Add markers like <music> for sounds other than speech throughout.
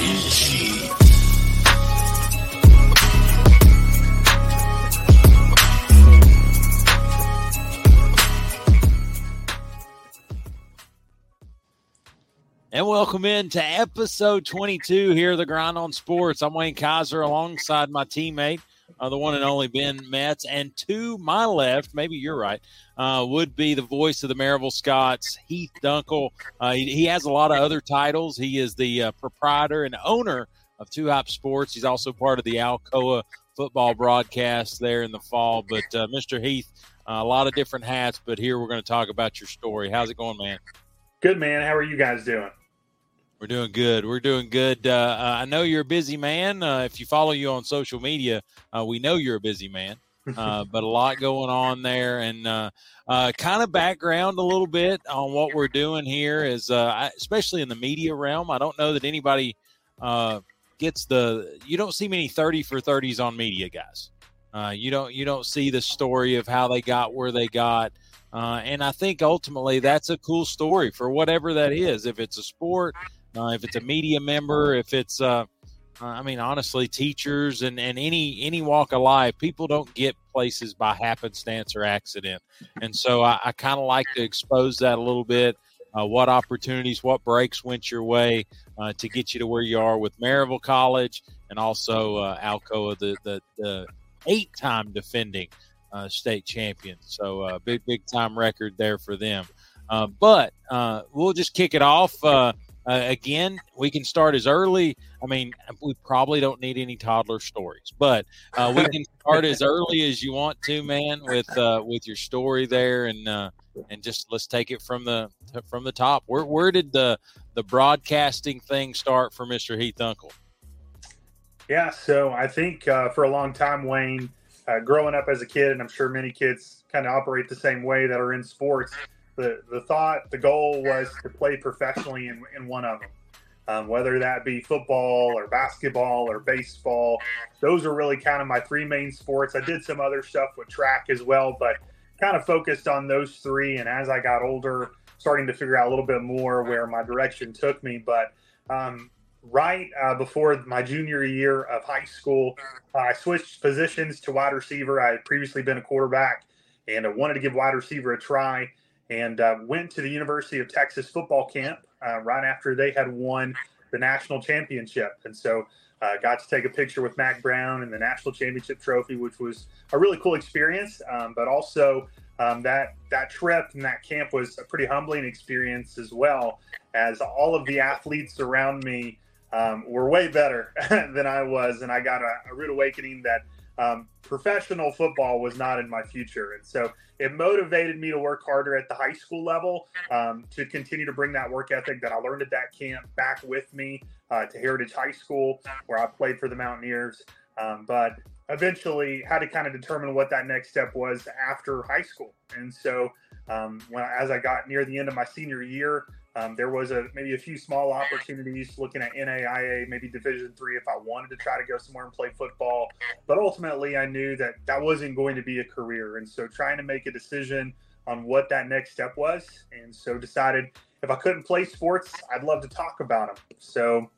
Crazy. And welcome in to episode 22 here, the Grind on Sports. I'm Wayne Kaiser alongside my teammate, uh, the one and only Ben Metz. And to my left, maybe you're right, uh, would be the voice of the Maryville Scots, Heath Dunkel. Uh, he, he, has a lot of other titles. He is the uh, proprietor and owner of Two Hop Sports. He's also part of the Alcoa football broadcast there in the fall. But uh, Mr. Heath, uh, a lot of different hats, but here we're going to talk about your story. How's it going, man? Good, man. How are you guys doing? We're doing good. We're doing good. Uh, uh, I know you're a busy man. Uh, if you follow you on social media, uh, we know you're a busy man. <laughs> Uh, but a lot going on there, and uh, kind of background a little bit on what we're doing here is, I, especially in the media realm. I don't know that anybody gets the. You don't see many thirty for thirties on media guys. you don't. You don't see the story of how they got where they got. and I think ultimately that's a cool story for whatever that is. If it's a sport, uh, if it's a media member, if it's, uh, uh, I mean, honestly, teachers and, and any any walk of life, people don't get places by happenstance or accident. And so I, I kind of like to expose that a little bit. Uh, what opportunities, what breaks went your way uh, to get you to where you are with Maryville College and also uh, Alcoa, the, the, the eight time defending uh, state champion. So uh, big, big time record there for them. But we'll just kick it off. Uh, again, we can start as early. I mean, we probably don't need any toddler stories, but uh, we can <laughs> start as early as you want to, man, with uh, with your story there, and uh, and just let's take it from the from the top. Where where did the the broadcasting thing start for Mister Heath Dunkel? Yeah, so I think uh, for a long time, Wayne, uh, growing up as a kid, and I'm sure many kids kind of operate the same way that are in sports the the thought, the goal was to play professionally in, in one of them. Um, whether that be football or basketball or baseball, those are really kind of my three main sports. I did some other stuff with track as well, but kind of focused on those three. And as I got older, starting to figure out a little bit more where my direction took me. But um, right uh, before my junior year of high school, uh, I switched positions to wide receiver. I had previously been a quarterback and I wanted to give wide receiver a try and uh, went to the University of Texas football camp uh, right after they had won the national championship. And so uh, got to take a picture with Mack Brown and the national championship trophy, which was a really cool experience. Um, but also um, that that trip and that camp was a pretty humbling experience as well, as all of the athletes around me um, were way better <laughs> than I was, and I got a, a rude awakening that um, professional football was not in my future. And so it motivated me to work harder at the high school level um, to continue to bring that work ethic that I learned at that camp back with me uh, to Heritage High School, where I played for the Mountaineers. Um, but eventually had to kind of determine what that next step was after high school. And so um, when as I got near the end of my senior year, um, there was a maybe a few small opportunities looking at NAIA, maybe Division three, if I wanted to try to go somewhere and play football. But ultimately, I knew that that wasn't going to be a career, and so trying to make a decision on what that next step was, and so decided if I couldn't play sports, I'd love to talk about them. So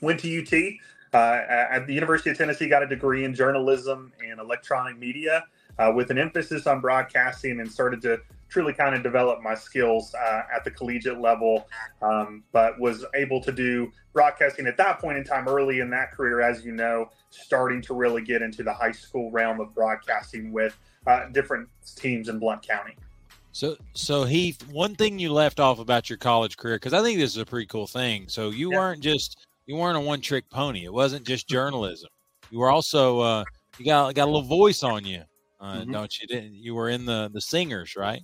went to UT. Uh, at the University of Tennessee, got a degree in journalism and electronic media uh, with an emphasis on broadcasting, and started to truly kind of developed my skills uh, at the collegiate level, um, but was able to do broadcasting at that point in time early in that career, as you know, starting to really get into the high school realm of broadcasting with uh, different teams in Blount County. So, so Heath, one thing you left off about your college career, because I think this is a pretty cool thing. So you yeah. weren't just you weren't a one trick pony. It wasn't just journalism. You were also uh, you got got a little voice on you, uh, mm-hmm. don't you? Didn't you were in the the singers, right?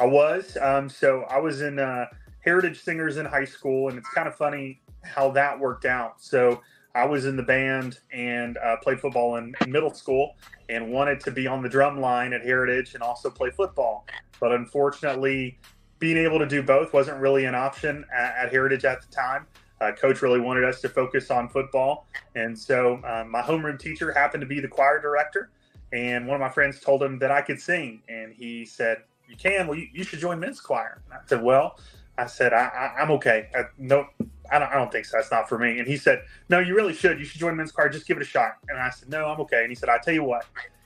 I was. Um, so I was in uh, Heritage Singers in high school, and it's kind of funny how that worked out. So I was in the band and uh, played football in, in, middle school and wanted to be on the drum line at Heritage and also play football. But unfortunately, being able to do both wasn't really an option at, at Heritage at the time. Uh, coach really wanted us to focus on football. And so um, my homeroom teacher happened to be the choir director. And one of my friends told him that I could sing. And he said, you can. Well, you, you should join men's choir. And I said, well, I said, I, am okay. I, no, I don't, I don't think so. That's not for me. And he said, no, you really should. You should join men's choir. Just give it a shot. And I said, no, I'm okay. And he said, I tell you what,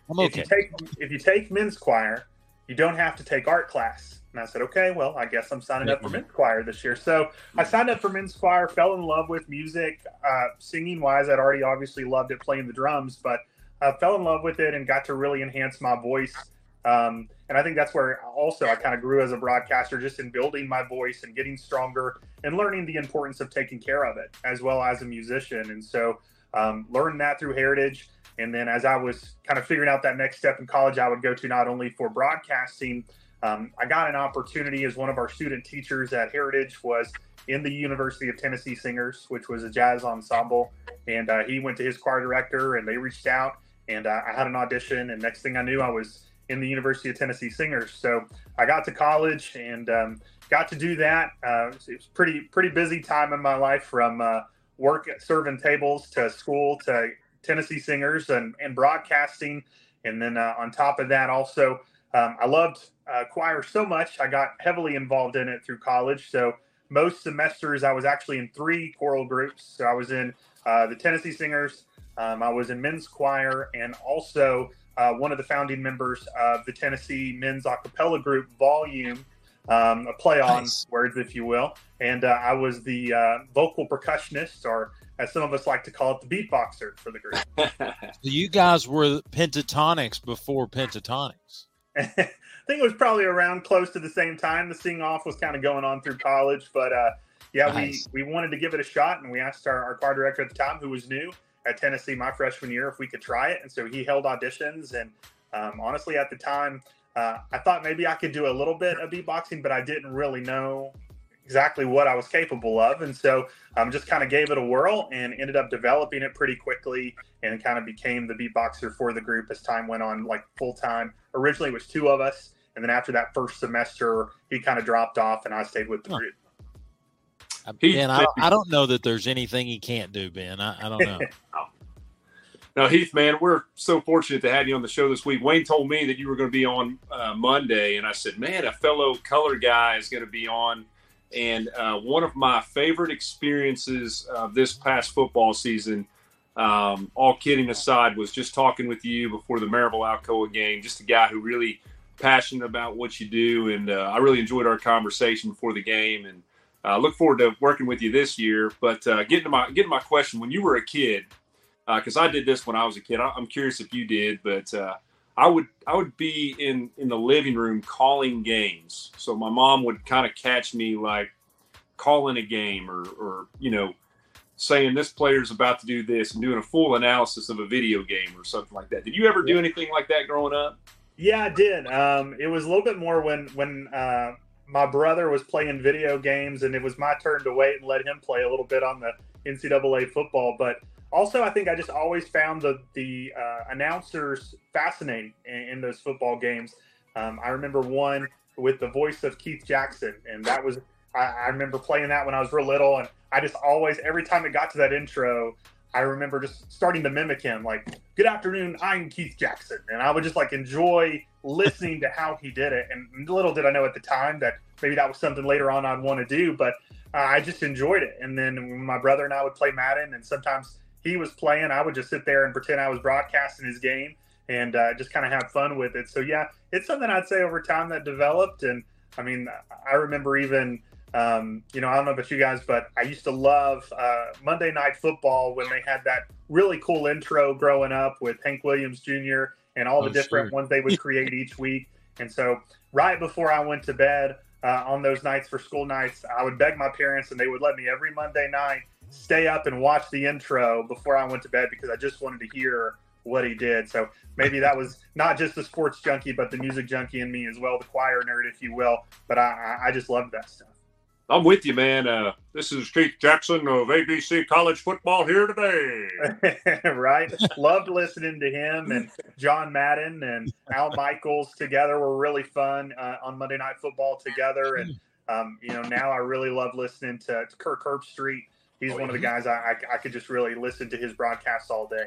I'm okay. if you take if you take men's choir, you don't have to take art class. And I said, okay, well, I guess I'm signing up for men's choir this year. So I signed up for men's choir, fell in love with music, uh, singing wise. I'd already obviously loved it playing the drums, but I uh, fell in love with it and got to really enhance my voice. Um, and I think that's where also I kind of grew as a broadcaster, just in building my voice and getting stronger and learning the importance of taking care of it as well as a musician. And so um, learned that through Heritage. And then as I was kind of figuring out that next step in college, I would go to not only for broadcasting, um, I got an opportunity as one of our student teachers at Heritage was in the University of Tennessee Singers, which was a jazz ensemble. And uh, he went to his choir director and they reached out and uh, I had an audition. And next thing I knew, I was in the University of Tennessee Singers. So I got to college and um, got to do that. Uh, it was pretty pretty busy time in my life from uh, work at serving tables to school to Tennessee Singers and, and broadcasting. And then uh, on top of that, also um, I loved uh, choir so much. I got heavily involved in it through college. So most semesters I was actually in three choral groups. So I was in uh, the Tennessee Singers. Um, I was in men's choir and also uh, one of the founding members of the Tennessee Men's A Cappella Group Volume, um, a play on nice. words, if you will. And uh, I was the uh, vocal percussionist, or as some of us like to call it, the beatboxer for the group. <laughs> you guys were Pentatonix before Pentatonix. <laughs> I think it was probably around close to the same time. The sing off was kind of going on through college, but uh, yeah, nice. we, we wanted to give it a shot, and we asked our, our choir director at the time, who was new, at Tennessee my freshman year if we could try it. And so he held auditions. And um, honestly, at the time, uh, I thought maybe I could do a little bit of beatboxing, but I didn't really know exactly what I was capable of. And so um, just kind of gave it a whirl and ended up developing it pretty quickly and kind of became the beatboxer for the group as time went on, like full time. Originally, it was two of us. And then after that first semester, he kind of dropped off and I stayed with the huh. group. Ben, I, I, don't know that there's anything he can't do, Ben. I, I don't know. <laughs> Now, Heath, man, we're so fortunate to have you on the show this week. Wayne told me that you were going to be on uh, Monday, and I said, man, a fellow color guy is going to be on. And uh, one of my favorite experiences of this past football season, um, all kidding aside, was just talking with you before the Maryville Alcoa game. Just a guy who really passionate about what you do, and uh, I really enjoyed our conversation before the game. And uh, look forward to working with you this year. But uh, getting to my getting to my question, when you were a kid, because uh, I did this when I was a kid. I, am curious if you did, but uh, I would I would be in in the living room calling games. So my mom would kind of catch me like calling a game or or you know saying this player's about to do this and doing a full analysis of a video game or something like that. Did you ever do anything like that growing up? Yeah, I did. Um, it was a little bit more when when uh, my brother was playing video games, and it was my turn to wait and let him play a little bit on the NCAA football. But also, I think I just always found the the uh, announcers fascinating in, in, those football games. Um, I remember one with the voice of Keith Jackson, and that was I, I remember playing that when I was real little, and I just always every time it got to that intro, I remember just starting to mimic him, like "Good afternoon, I'm Keith Jackson," and I would just like enjoy listening to how he did it. And little did I know at the time that maybe that was something later on I'd want to do, but uh, I just enjoyed it. And then my brother and I would play Madden, and sometimes he was playing, I would just sit there and pretend I was broadcasting his game and uh, just kind of have fun with it. So yeah, it's something I'd say over time that developed. And I mean, I remember even um, you know, I don't know about you guys, but I used to love uh, Monday Night Football when they had that really cool intro growing up with Hank Williams Jr. and all the oh, different sure. ones they would create each <laughs> week. And so, right before I went to bed uh, on those nights for school nights, I would beg my parents, and they would let me every Monday night stay up and watch the intro before I went to bed because I just wanted to hear what he did. So maybe that was not just the sports junkie, but the music junkie in me as well, the choir nerd, if you will. But I, I just loved that stuff. I'm with you, man. Uh, this is Keith Jackson of ABC College Football here today. <laughs> right. Loved listening to him and John Madden and Al Michaels together were really fun uh, on Monday Night Football together. And, um, you know, now I really love listening to, to Kirk Herbstreit. He's oh, one of the guys I, I, I, could just really listen to his broadcasts all day.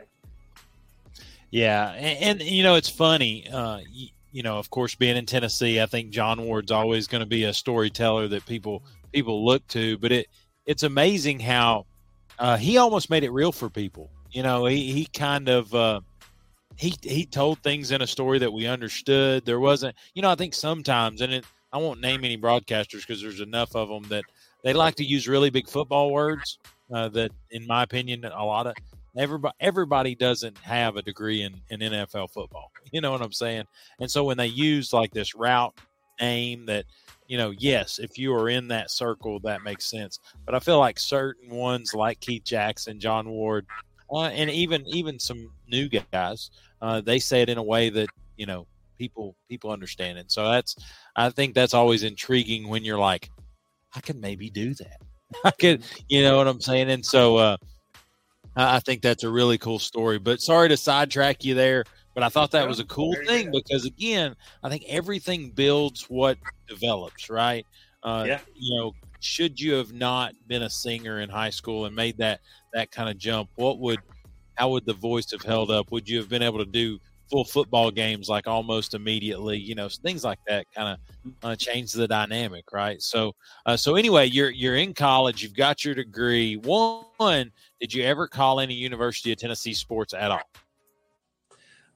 Yeah. And, and you know, it's funny. Uh, you, you know, of course, being in Tennessee, I think John Ward's always going to be a storyteller that people people look to. But it it's amazing how uh, he almost made it real for people. You know, he he kind of uh, he he told things in a story that we understood. There wasn't, you know, I think sometimes, and it, I won't name any broadcasters because there's enough of them that they like to use really big football words. Uh, that, in my opinion, a lot of everybody everybody doesn't have a degree in, in NFL football. <laughs> You know what I'm saying? And so when they use like this route name that you know, yes, if you are in that circle, that makes sense. But I feel like certain ones like Keith Jackson, John Ward, uh, and even even some new guys, uh, they say it in a way that you know people people understand it. So that's I think that's always intriguing when you're like, I can maybe do that. <laughs> I could, you know what I'm saying? And so uh, I think that's a really cool story. But sorry to sidetrack you there. But I thought that was a cool thing because again, I think everything builds what develops, right? Uh, yeah. You know, should you have not been a singer in high school and made that that kind of jump, what would how would the voice have held up? Would you have been able to do full football games like almost immediately? You know, things like that kind of uh, change the dynamic, right? So, uh, so anyway, you're you're in college, you've got your degree. One, did you ever call any University of Tennessee sports at all?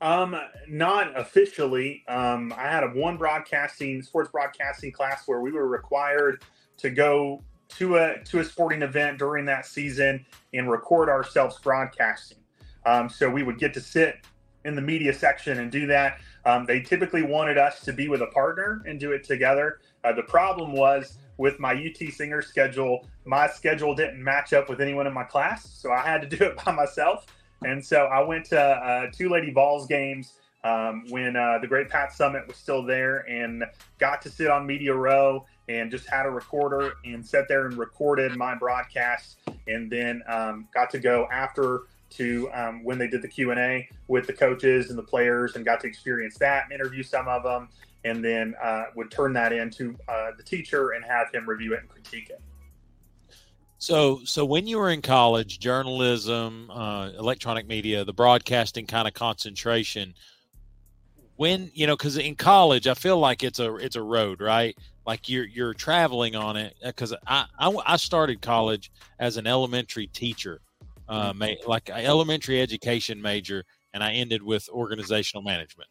Um, not officially. Um, I had a one broadcasting sports broadcasting class where we were required to go to a to a sporting event during that season and record ourselves broadcasting. Um, so we would get to sit in the media section and do that. Um, they typically wanted us to be with a partner and do it together. Uh, the problem was with my UT Singer schedule, my schedule didn't match up with anyone in my class, so I had to do it <laughs> by myself. And so I went to uh, two Lady Vols games um, when uh, the Great Pat Summitt was still there and got to sit on Media Row and just had a recorder and sat there and recorded my broadcast and then um, got to go after to um, when they did the q&a with the coaches and the players and got to experience that and interview some of them and then uh, would turn that into uh, the teacher and have him review it and critique it so, so when you were in college, journalism, uh, electronic media, the broadcasting kind of concentration, when you know, because in college, I feel like it's a it's a road, right? Like you're you're traveling on it. Because I, I, I started college as an elementary teacher, uh, mm-hmm. like an elementary education major, and I ended with organizational management.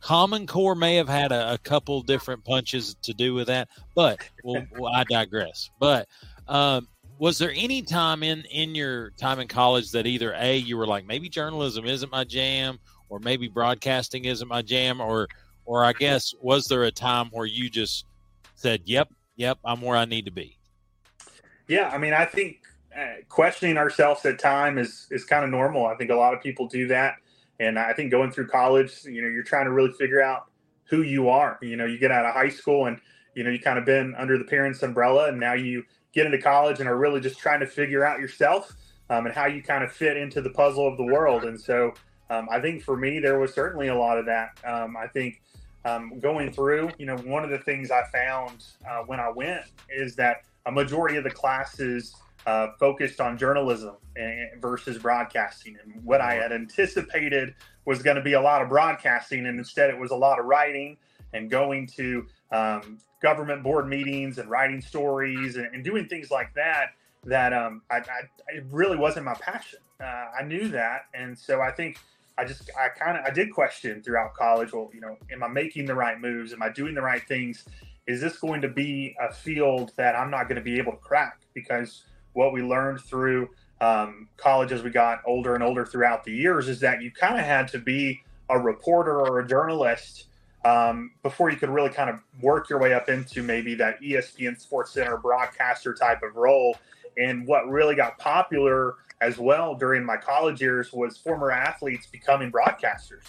Common Core may have had a, a couple different punches to do with that, but well, well I digress. But um, was there any time in in your time in college that either a you were like maybe journalism isn't my jam or maybe broadcasting isn't my jam or or i guess was there a time where you just said yep yep i'm where i need to be yeah i mean i think uh, questioning ourselves at time is is kind of normal. I think a lot of people do that. And i think going through college you know you're trying to really figure out who you are. You know you get out of high school and you know you kind of been under the parents umbrella and now you get into college and are really just trying to figure out yourself um, and how you kind of fit into the puzzle of the world. And so um, I think for me, there was certainly a lot of that. Um, I think um, going through, you know, one of the things I found uh, when I went is that a majority of the classes uh, focused on journalism and, versus broadcasting. And what I had anticipated was going to be a lot of broadcasting, and instead it was a lot of writing and going to um, government board meetings and writing stories and, and doing things like that that um, I, I, it really wasn't my passion. Uh, I knew that, and so I think I just I kind of I did question throughout college. Well, you know, am I making the right moves? Am I doing the right things? Is this going to be a field that I'm not going to be able to crack? Because what we learned through um, college as we got older and older throughout the years is that you kind of had to be a reporter or a journalist um, before you could really kind of work your way up into maybe that ESPN Sports Center broadcaster type of role. And what really got popular as well during my college years was former athletes becoming broadcasters.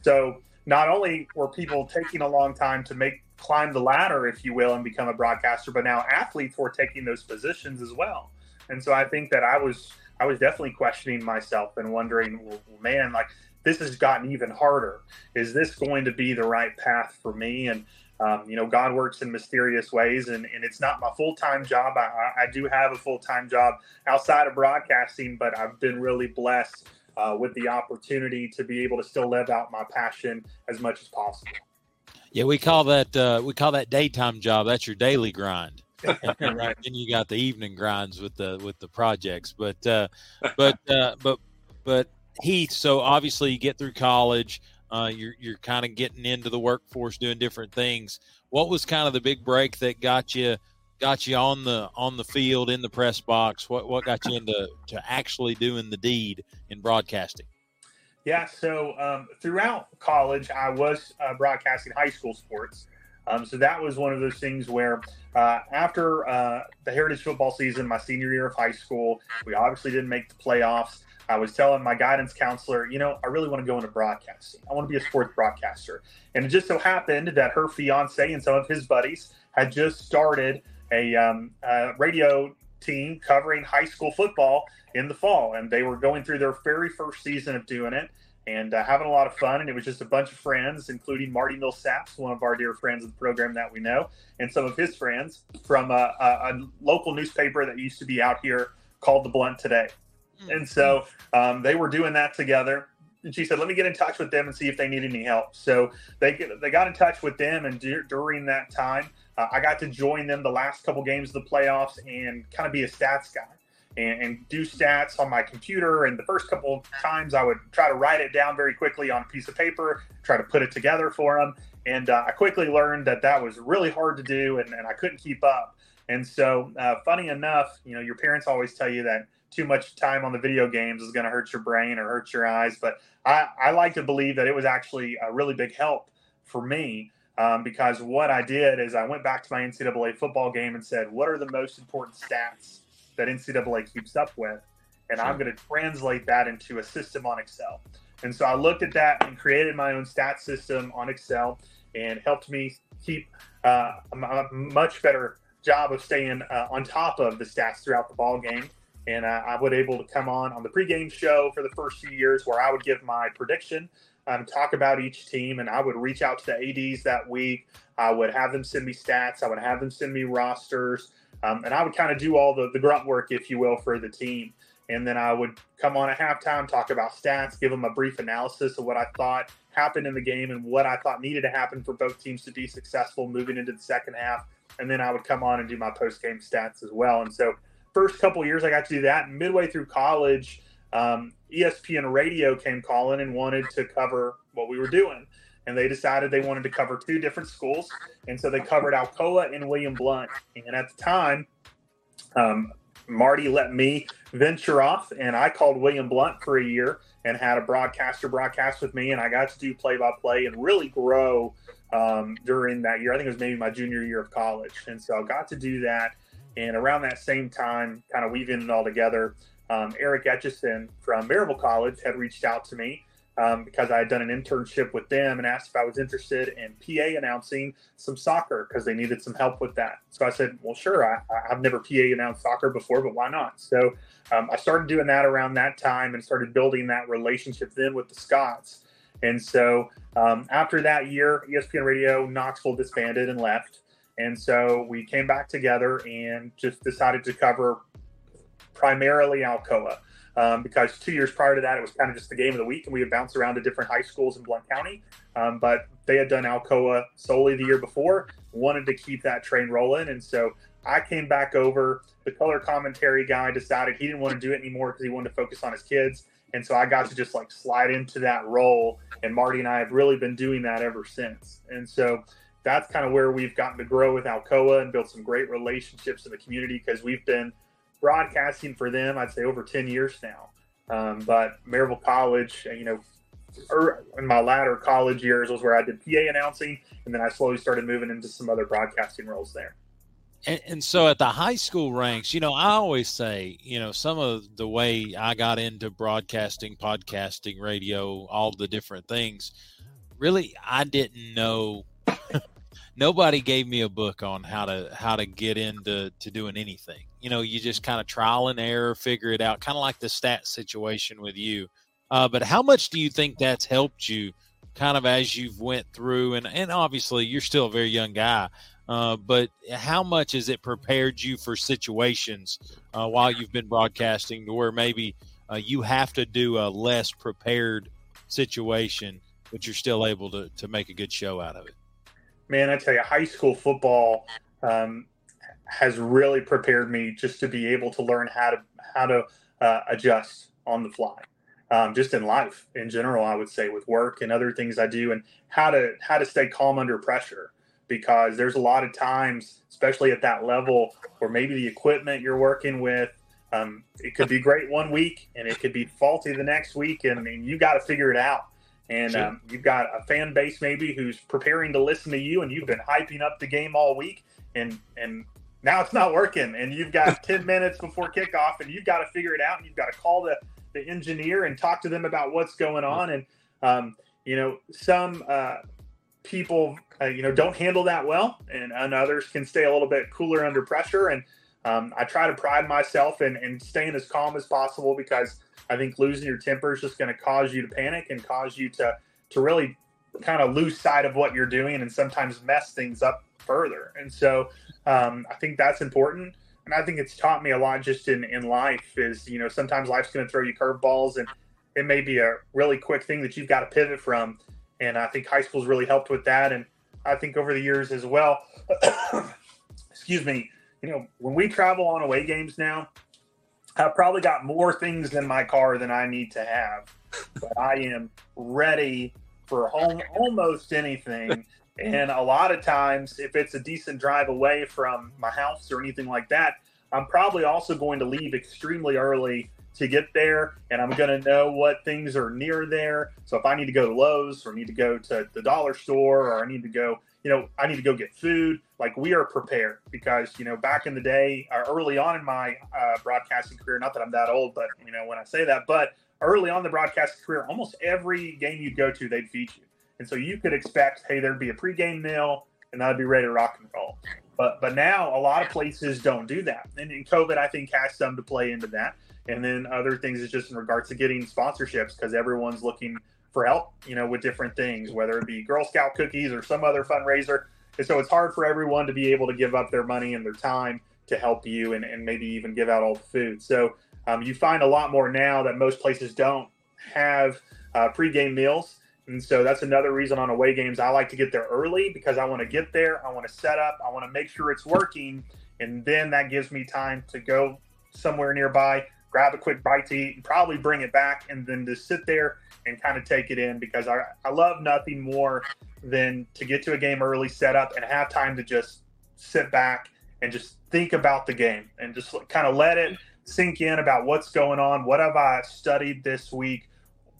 So not only were people taking a long time to make climb the ladder, if you will, and become a broadcaster, but now athletes were taking those positions as well. And so I think that I was I was definitely questioning myself and wondering, well, man, like this has gotten even harder. Is this going to be the right path for me? And um, you know, God works in mysterious ways, and, and it's not my full time job. I, I do have a full time job outside of broadcasting, but I've been really blessed uh, with the opportunity to be able to still live out my passion as much as possible. Yeah, we call that uh, we call that daytime job. That's your daily grind. <laughs> right. Then you got the evening grinds with the with the projects, but uh, but uh, but but Heath. So obviously, you get through college. Uh, you're you're kind of getting into the workforce, doing different things. What was kind of the big break that got you got you on the on the field in the press box? What what got you into to actually doing the deed in broadcasting? Yeah, so um, throughout college, I was uh, broadcasting high school sports. Um, so that was one of those things where uh, after uh, the Heritage football season, my senior year of high school, we obviously didn't make the playoffs. I was telling my guidance counselor, you know, I really want to go into broadcasting. I want to be a sports broadcaster. And it just so happened that her fiance and some of his buddies had just started a, um, a radio team covering high school football in the fall. And they were going through their very first season of doing it and uh, having a lot of fun. And it was just a bunch of friends, including Marty Millsaps, one of our dear friends of the program that we know, and some of his friends from a, a, a local newspaper that used to be out here called The Blount Today. Mm-hmm. And so um, they were doing that together. And she said, "Let me get in touch with them and see if they need any help." So they they got in touch with them, and d- during that time, uh, I got to join them the last couple games of the playoffs and kind of be a stats guy and, and, do stats on my computer. And the first couple times, I would try to write it down very quickly on a piece of paper, try to put it together for them. And uh, I quickly learned that that was really hard to do, and, and I couldn't keep up. And so, uh, funny enough, you know, your parents always tell you that too much time on the video games is going to hurt your brain or hurt your eyes. But I, I like to believe that it was actually a really big help for me um, because what I did is I went back to my NCAA football game and said, what are the most important stats that NCAA keeps up with? And sure. I'm going to translate that into a system on Excel. And so I looked at that and created my own stat system on Excel and helped me keep uh, a much better job of staying uh, on top of the stats throughout the ball game and uh, I would able to come on on the pregame show for the first few years where I would give my prediction, um, talk about each team, and I would reach out to the ads that week. I would have them send me stats. I would have them send me rosters, um, and I would kind of do all the the grunt work, if you will, for the team. And then I would come on at halftime, talk about stats, give them a brief analysis of what I thought happened in the game and what I thought needed to happen for both teams to be successful moving into the second half. And then I would come on and do my post game stats as well. And so first couple years I got to do that. Midway through college, um, ESPN Radio came calling and wanted to cover what we were doing. And they decided they wanted to cover two different schools. And so they covered Alcoa and William Blount. And at the time, um, Marty let me venture off, and I called William Blount for a year and had a broadcaster broadcast with me. And I got to do play by play and really grow um, during that year. I think it was maybe my junior year of college. And so I got to do that and around that same time, kind of weaving it all together, um, Eric Etchison from Maryville College had reached out to me um, because I had done an internship with them and asked if I was interested in PA announcing some soccer because they needed some help with that. So I said, well, sure. I, have never PA announced soccer before, but why not? So um, I started doing that around that time and started building that relationship then with the Scots. And so um, after that year, ESPN Radio Knoxville disbanded and left. And so we came back together and just decided to cover primarily Alcoa. Um, because two years prior to that, it was kind of just the game of the week, and we had bounced around to different high schools in Blount County. Um, but they had done Alcoa solely the year before, wanted to keep that train rolling. And so I came back over. The color commentary guy decided he didn't want to do it anymore because he wanted to focus on his kids. And so I got to just like slide into that role. And Marty and I have really been doing that ever since. And so that's kind of where we've gotten to grow with Alcoa and build some great relationships in the community because we've been broadcasting for them, I'd say, over 10 years now. Um, but Maryville College, you know, er, in my latter college years was where I did PA announcing, and then I slowly started moving into some other broadcasting roles there. And, and, so at the high school ranks, you know, I always say, you know, some of the way I got into broadcasting, podcasting, radio, all the different things, really, I didn't know <laughs> nobody gave me a book on how to how to get into to doing anything. You know, you just kind of trial and error, figure it out, kind of like the stat situation with you. Uh, but how much do you think that's helped you, kind of as you've went through, and and obviously you're still a very young guy, uh, but how much has it prepared you for situations uh, while you've been broadcasting to where maybe uh, you have to do a less prepared situation, but you're still able to to make a good show out of it? man, I tell you, high school football um, has really prepared me just to be able to learn how to how to uh, adjust on the fly um, just in life in general i would say with work and other things i do and how to how to stay calm under pressure because there's a lot of times especially at that level where maybe the equipment you're working with um, it could be great one week and it could be faulty the next week and, and you got to figure it out and sure. um, you've got a fan base maybe who's preparing to listen to you and you've been hyping up the game all week and and now it's not working and you've got <laughs> 10 minutes before kickoff and you've got to figure it out and you've got to call the, the engineer and talk to them about what's going on and um, you know some uh, people uh, you know don't handle that well and, and others can stay a little bit cooler under pressure and um, i try to pride myself in, in staying as calm as possible because i think losing your temper is just going to cause you to panic and cause you to to really kind of lose sight of what you're doing and sometimes mess things up further and so um, I think that's important. And I think it's taught me a lot just in, in life is, you know, sometimes life's going to throw you curveballs and it may be a really quick thing that you've got to pivot from. And I think high school's really helped with that. And I think over the years as well, <coughs> excuse me, you know, when we travel on away games now, I've probably got more things in my car than I need to have, but I am ready for home almost anything. And a lot of times, if it's a decent drive away from my house or anything like that, I'm probably also going to leave extremely early to get there and I'm going to know what things are near there. So if I need to go to Lowe's or need to go to the dollar store or I need to go, you know, I need to go get food, like we are prepared because, you know, back in the day, uh, early on in my uh, broadcasting career, not that I'm that old, but, you know, when I say that, but early on the broadcasting career, almost every game you'd go to, they'd feed you. And so you could expect, hey, there'd be a pregame meal and that'd be ready to rock and roll. But but now a lot of places don't do that. And in COVID, I think has some to play into that. And then other things is just in regards to getting sponsorships because everyone's looking for help, you know, with different things, whether it be Girl Scout cookies or some other fundraiser. And so it's hard for everyone to be able to give up their money and their time to help you and, and maybe even give out all the food. So um, you find a lot more now that most places don't have uh, pregame meals. And so that's another reason on away games I like to get there early because I want to get there, I want to set up, I want to make sure it's working, and then that gives me time to go somewhere nearby, grab a quick bite to eat, and probably bring it back, and then just sit there and kind of take it in because I, I love nothing more than to get to a game early, set up, and have time to just sit back and just think about the game and just kind of let it sink in about what's going on. What have I studied this week?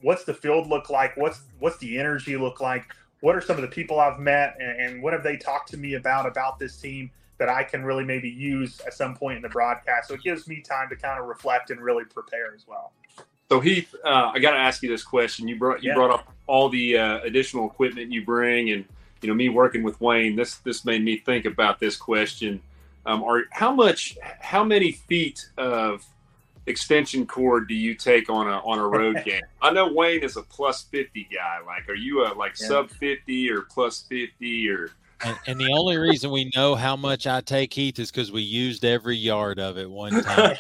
What's the field look like? What's what's the energy look like? What are some of the people I've met, and, and what have they talked to me about about this team that I can really maybe use at some point in the broadcast? So it gives me time to kind of reflect and really prepare as well. So Heath, uh, I got to ask you this question. You brought you yeah. brought up all the uh, additional equipment you bring, and you know me working with Wayne. This this made me think about this question. Um, are how much, how many feet of extension cord do you take on a on a <laughs> road game? I know Wayne is a plus fifty guy. Like, are you a like yeah. sub fifty or plus fifty or? And, and, the only reason we know how much I take Heath is because we used every yard of it one <laughs> time.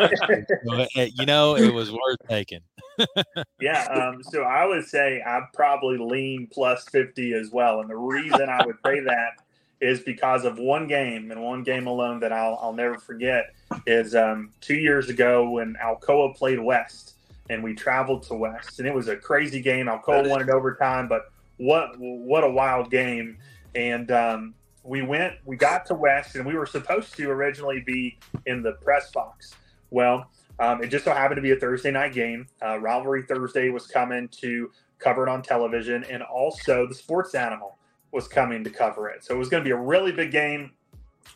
you know, it was worth taking. <laughs> yeah. Um, so I would say I probably lean plus 50 as well. And the reason I would say that is because of one game and one game alone that I'll, I'll never forget is um, two years ago when Alcoa played West and we traveled to West and it was a crazy game. Alcoa won it overtime, but what what a wild game! And um, we went, we got to West and we were supposed to originally be in the press box. Well, um, it just so happened to be a Thursday night game. Uh, Rivalry Thursday was coming to cover it on television, and also the Sports Animal was coming to cover it. So it was going to be a really big game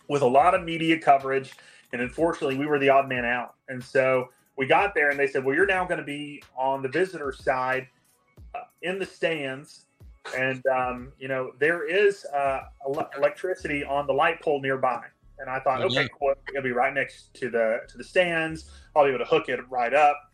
with a lot of media coverage. And unfortunately, we were the odd man out. And so we got there and they said, well, you're now going to be on the visitor side uh, in the stands. And, um, you know, there is uh, electricity on the light pole nearby. And I thought, okay, cool. It'll be right next to the to the stands. I'll be able to hook it right up.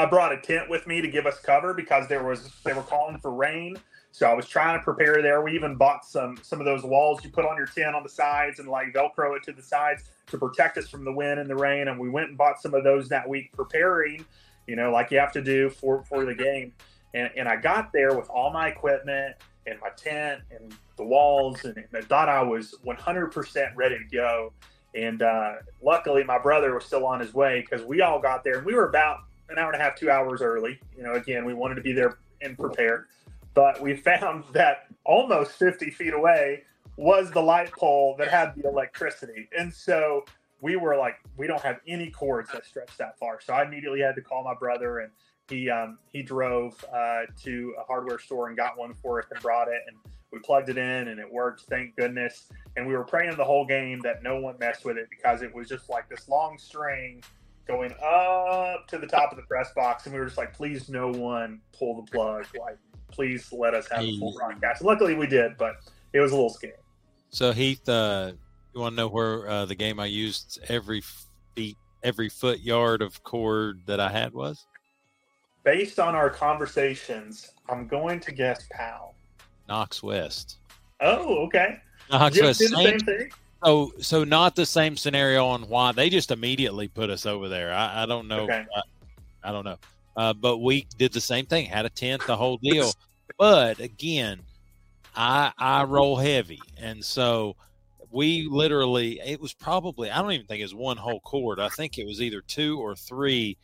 I brought a tent with me to give us cover because there was they were calling for rain. So I was trying to prepare there. We even bought some some of those walls you put on your tent on the sides and like Velcro it to the sides to protect us from the wind and the rain. And we went and bought some of those that week, preparing, you know, like you have to do for for the game. And and I got there with all my equipment and my tent and the walls, and, and I thought I was 100% ready to go. And uh, luckily, my brother was still on his way because we all got there and we were about an hour and a half, two hours early. You know, again, we wanted to be there and prepare. But we <laughs> found that almost 50 feet away was the light pole that had the electricity. And so we were like, we don't have any cords that stretch that far. So I immediately had to call my brother and he um, he drove uh, to a hardware store and got one for us and brought it and we plugged it in and it worked thank goodness and we were praying the whole game that no one messed with it because it was just like this long string going up to the top of the press box and we were just like please no one pull the plug like please let us have a full broadcast luckily we did but it was a little scary so heath uh, you want to know where uh, the game i used every feet every foot yard of cord that i had was based on our conversations, I'm going to guess Powell. Knox West. Oh, okay. Knox West. Same, same thing. So, so not the same scenario on why they just immediately put us over there. I, I don't know. Okay. I, I, don't know. Uh, but we did the same thing. Had a tent, the whole deal. but again, I I roll heavy, and so we literally it was probably I don't even think it was one whole cord. I think it was either two or three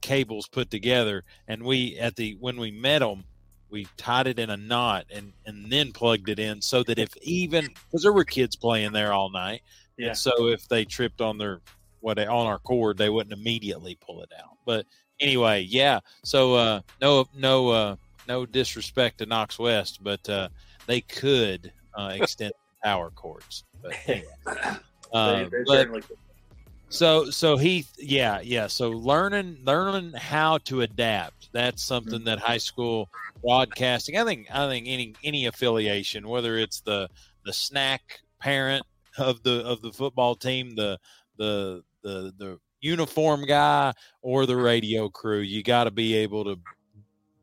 cables put together, and we at the when we met them, we tied it in a knot and and then plugged it in so that if even because there were kids playing there all night, yeah. so if they tripped on their what on our cord, they wouldn't immediately pull it out. But anyway, yeah. So uh, no no uh, no disrespect to Knox West, but uh, they could uh, extend power cords. But anyway. <laughs> Uh, they, they but, so so he yeah yeah so learning learning how to adapt that's something that high school broadcasting i think i think any any affiliation whether it's the the snack parent of the of the football team the the the the uniform guy or the radio crew you got to be able to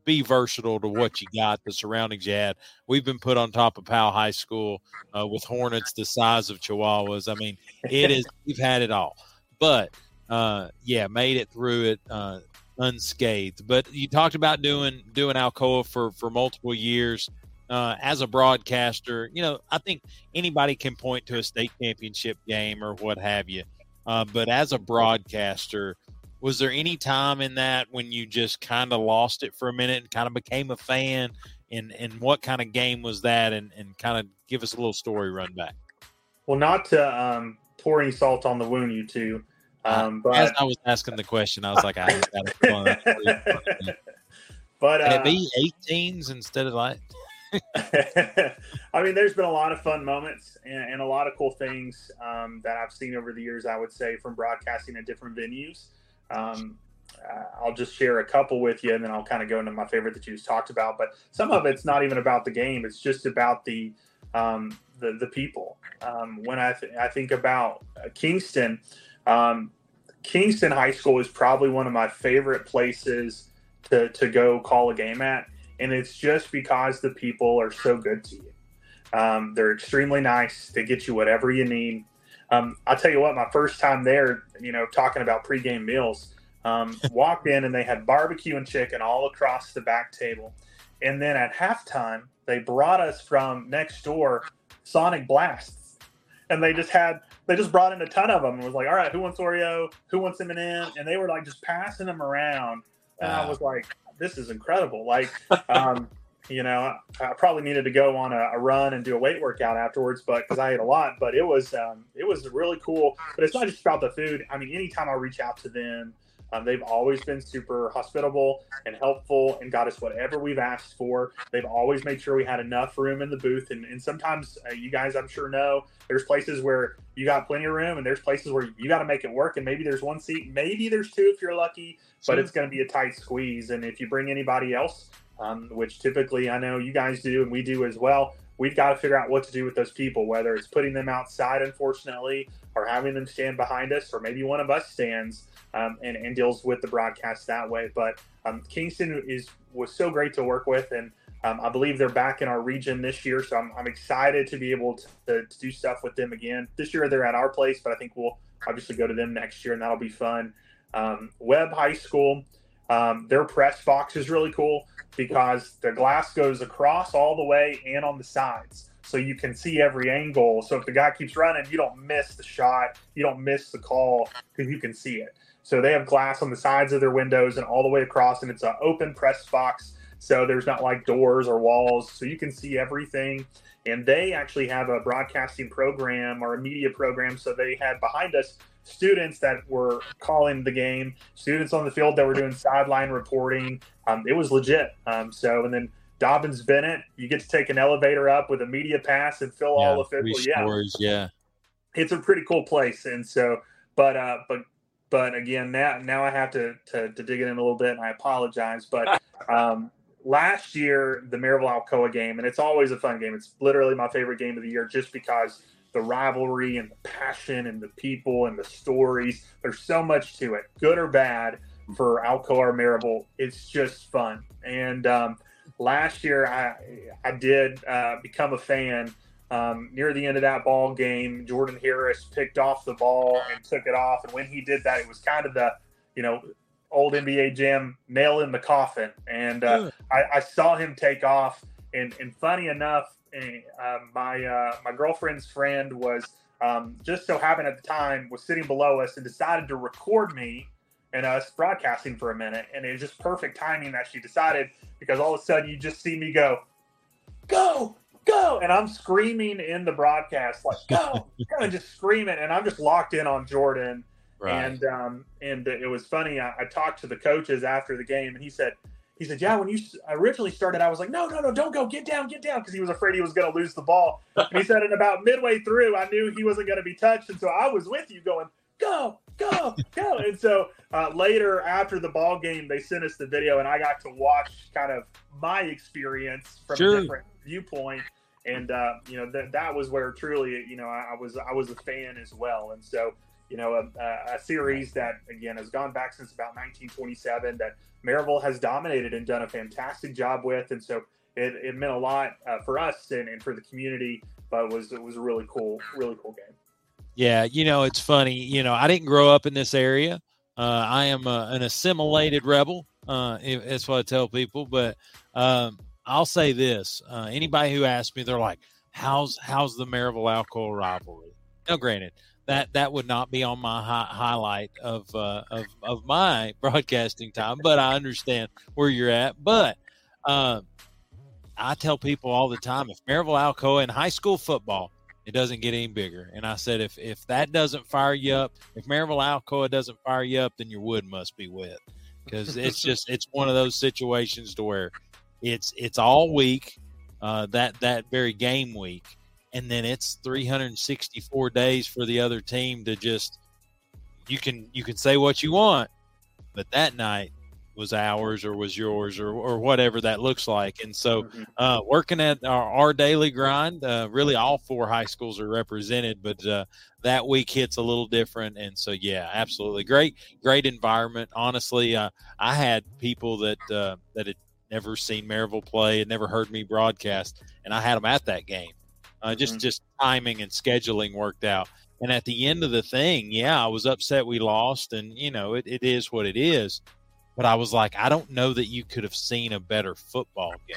be versatile to what you got, the surroundings you had. We've been put on top of Powell High School uh, with hornets the size of chihuahuas. I mean, it is. We've had it all but uh, yeah, made it through it uh, unscathed. But you talked about doing doing Alcoa for for multiple years. Uh, as a broadcaster, you know, I think anybody can point to a state championship game or what have you. Uh, but as a broadcaster, was there any time in that when you just kind of lost it for a minute and kind of became a fan? And and what kind of game was that? And and kind of give us a little story run back. Well, not to um, pour any salt on the wound, you two. Um, but as I was asking the question, I was like, I got it. <laughs> but uh, Can it be 18s instead of like. <laughs> I mean, there's been a lot of fun moments and, and a lot of cool things um, that I've seen over the years. I would say from broadcasting at different venues. Um, uh, I'll just share a couple with you, and then I'll kind of go into my favorite that you just talked about. But some of it's not even about the game; it's just about the um, the, the people. Um, when I th- I think about uh, Kingston, um, Kingston High School is probably one of my favorite places to, to go call a game at. And it's just because the people are so good to you. Um, they're extremely nice. They get you whatever you need. Um, I'll tell you what, my first time there, you know, talking about pregame meals, um, <laughs> walked in and they had barbecue and chicken all across the back table. And then at halftime, they brought us from next door Sonic Blasts. And they just had they just brought in a ton of them and was like, all right, who wants Oreo? Who wants M&M? And they were like just passing them around. And wow. I was like, this is incredible. Like, um, <laughs> you know, I probably needed to go on a, a, run and do a weight workout afterwards, but because I ate a lot, but it was, um, it was really cool. But it's not just about the food. I mean, anytime I reach out to them, um, they've always been super hospitable and helpful and got us whatever we've asked for. They've always made sure we had enough room in the booth. And, and sometimes uh, you guys, I'm sure, know there's places where you got plenty of room and there's places where you got to make it work. And maybe there's one seat, maybe there's two if you're lucky, but it's going to be a tight squeeze. And if you bring anybody else, um, which typically I know you guys do and we do as well, we've got to figure out what to do with those people, whether it's putting them outside, unfortunately, or having them stand behind us, or maybe one of us stands um, and, and deals with the broadcast that way. But um, Kingston is was so great to work with, and um, I believe they're back in our region this year. So I'm, I'm excited to be able to, to, to, do stuff with them again. This year they're at our place, but I think we'll obviously go to them next year, and that'll be fun. Um, Webb High School, um, their press box is really cool because the glass goes across all the way and on the sides. So you can see every angle. So if the guy keeps running, you don't miss the shot, you don't miss the call because you can see it. So they have glass on the sides of their windows and all the way across, and it's an open press box. So there's not like doors or walls, so you can see everything. And they actually have a broadcasting program or a media program. So they had behind us students that were calling the game, students on the field that were doing sideline reporting. Um, it was legit. Um, so, and then Dobyns Bennett, you get to take an elevator up with a media pass and fill Yeah, all official. three Yeah, stories, yeah. it's a pretty cool place. And so, but uh, but but again, now now I have to to, to dig it in a little bit, and I apologize. But <laughs> um, last year, the Maryville Alcoa game, and it's always a fun game. It's literally my favorite game of the year, just because the rivalry and the passion and the people and the stories. There's so much to it, good or bad, for Alcoa or Maryville. It's just fun. And um, last year, I I did uh, become a fan. Um, near the end of that ball game, Jordan Harris picked off the ball and took it off. And when he did that, it was kind of the, you know, old NBA jam nail in the coffin. And uh, I, I saw him take off. And, and funny enough, eh, uh, my uh, my girlfriend's friend was um, just so happened at the time was sitting below us and decided to record me and us broadcasting for a minute. And it was just perfect timing that she decided because all of a sudden you just see me go, go, go. And I'm screaming in the broadcast, like, go, go, <laughs> and just screaming. And I'm just locked in on Jordan. Right. And um, and it was funny. I, I talked to the coaches after the game, and he said, he said, yeah, when you originally started, I was like, no, no, no, don't go, get down, get down, because he was afraid he was going to lose the ball. And he said, and about midway through, I knew he wasn't going to be touched, and so I was with you, going, go, go, go. And so uh, later, after the ball game, they sent us the video, and I got to watch kind of my experience from Sure. a different viewpoint. And uh, you know that that was where truly, you know, I, I was I was a fan as well. And so, you know, a, a, series that again has gone back since about 1927 that Maryville has dominated and done a fantastic job with. And so it, it meant a lot uh, for us and, and for the community. But it was it was a really cool, really cool game. Yeah, you know, it's funny. You know, I didn't grow up in this area. Uh, I am uh an assimilated rebel. Uh, that's what I tell people. But um, I'll say this: uh, anybody who asks me, they're like, "How's how's the Maryville Alcoa rivalry?" Now, granted, that that would not be on my hi- highlight of, uh, of of my <laughs> broadcasting time, but I understand where you're at. But um, I tell people all the time, if Maryville Alcoa in high school football it doesn't get any bigger. And I said, if if that doesn't fire you up, if Maryville Alcoa doesn't fire you up, then your wood must be wet, because it's <laughs> just it's one of those situations to where it's it's all week, uh, that that very game week, and then it's 364 days for the other team to just you can you can say what you want, but that night was ours or was yours or or whatever that looks like, and so Mhm. uh, working at our, our daily grind. Uh, really, all four high schools are represented, but uh, that week hits a little different. And so, yeah, absolutely great, great environment. Honestly, uh, I had people that uh, that had never seen Maryville play, had never heard me broadcast, and I had them at that game. Uh, just Mhm. just timing and scheduling worked out. And at the end of the thing, yeah, I was upset we lost, and you know it, it is what it is. But I was like, I don't know that you could have seen a better football game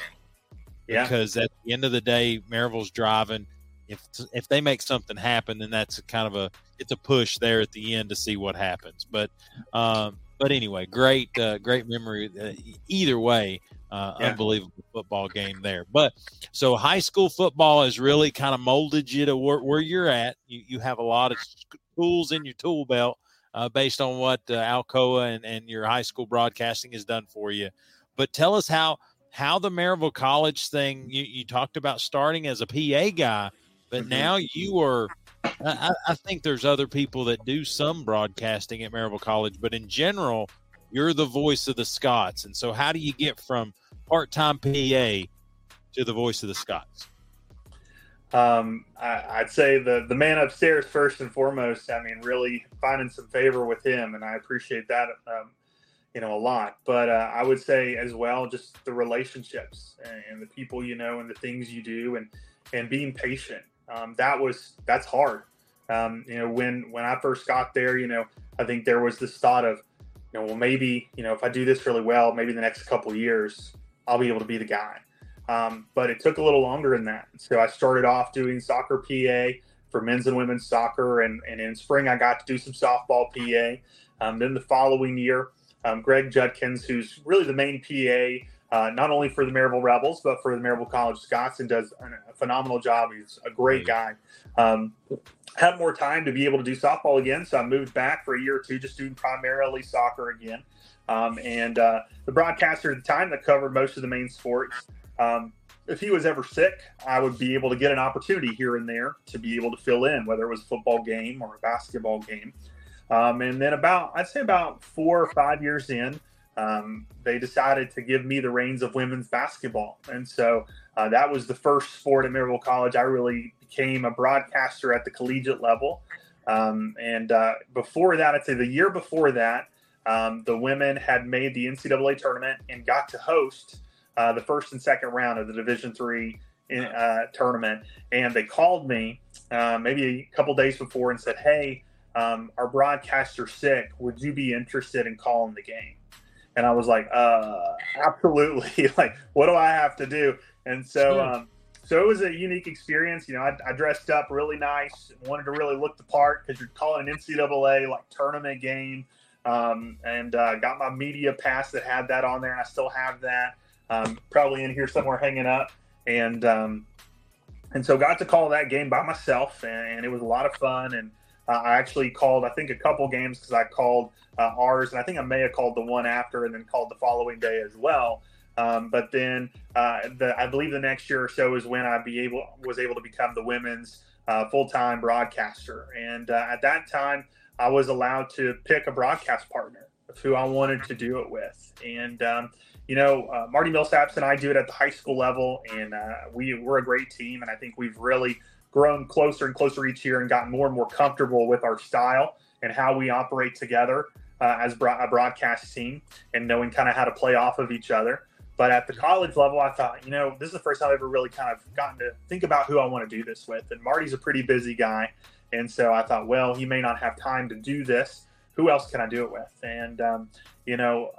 Yeah. because at the end of the day, Maryville's driving. If if they make something happen, then that's a kind of a it's a push there at the end to see what happens. But um, but anyway, great uh, great memory. Uh, either way, uh, Yeah. unbelievable football game there. But so high school football has really kind of molded you to where, where you're at. You you have a lot of tools in your tool belt uh, based on what uh, Alcoa and, and your high school broadcasting has done for you. But tell us how how the Maryville College thing. You, you talked about starting as a PA guy, but Mhm. now you are. I, I- I think there's other people that do some broadcasting at Maryville College, but in general, you're the voice of the Scots. And so, how do you get from part time PA to the voice of the Scots? Um, I, I'd say the the man upstairs first and foremost. I mean, really finding some favor with him, and I appreciate that, um, you know, a lot. But uh, I would say as well, just the relationships and, and the people you know, and the things you do, and and being patient. Um, that was that's hard. Um, you know, when when I first got there, you know, I think there was this thought of, you know, well, maybe you know, if I do this really well, maybe the next couple years, I'll be able to be the guy. Um, but it took a little longer than that. So I started off doing soccer PA for men's and women's soccer, and, and in spring I got to do some softball PA. Um, then the following year, um, Greg Judkins, who's really the main PA uh, not only for the Maryville Rebels, but for the Maryville College Scots, and does a phenomenal job. He's a great guy. Um, had more time to be able to do softball again, so I moved back for a year or two, just doing primarily soccer again. Um, and uh, the broadcaster at the time that covered most of the main sports, um, if he was ever sick, I would be able to get an opportunity here and there to be able to fill in, whether it was a football game or a basketball game. Um, and then about, I'd say about four or five years in, um, they decided to give me the reins of women's basketball. And so uh, that was the first sport at Maryville College. I really became a broadcaster at the collegiate level. Um, and uh, before that, I'd say the year before that, um, the women had made the NCAA tournament and got to host uh, the first and second round of the Division three uh, tournament. And they called me uh, maybe a couple days before and said, "Hey, um, our broadcaster's sick. Would you be interested in calling the game?" And I was like, uh, absolutely. <laughs> like, what do I have to do? And so, um, so it was a unique experience. You know, I, I, dressed up really nice, wanted to really look the part because you're calling an NCAA like tournament game, um, and uh, got my media pass that had that on there, and I still have that, um, probably in here somewhere hanging up, and um, and so got to call that game by myself, and, it was a lot of fun, and uh, I actually called, I think, a couple games because I called uh, ours, and I think I may have called the one after and then called the following day as well. Um, but then uh, the, I believe the next year or so is when I be able was able to become the women's uh, full time broadcaster. And uh, at that time, I was allowed to pick a broadcast partner of who I wanted to do it with. And um, you know, uh, Marty Millsaps and I do it at the high school level, and we we're a great team, and I think we've really grown closer and closer each year and gotten more and more comfortable with our style and how we operate together uh, as a broadcast team and knowing kind of how to play off of each other. But at the college level, I thought, you know, this is the first time I've ever really kind of gotten to think about who I want to do this with. And Marty's a pretty busy guy. And so I thought, well, he may not have time to do this. Who else can I do it with? And, um, you know,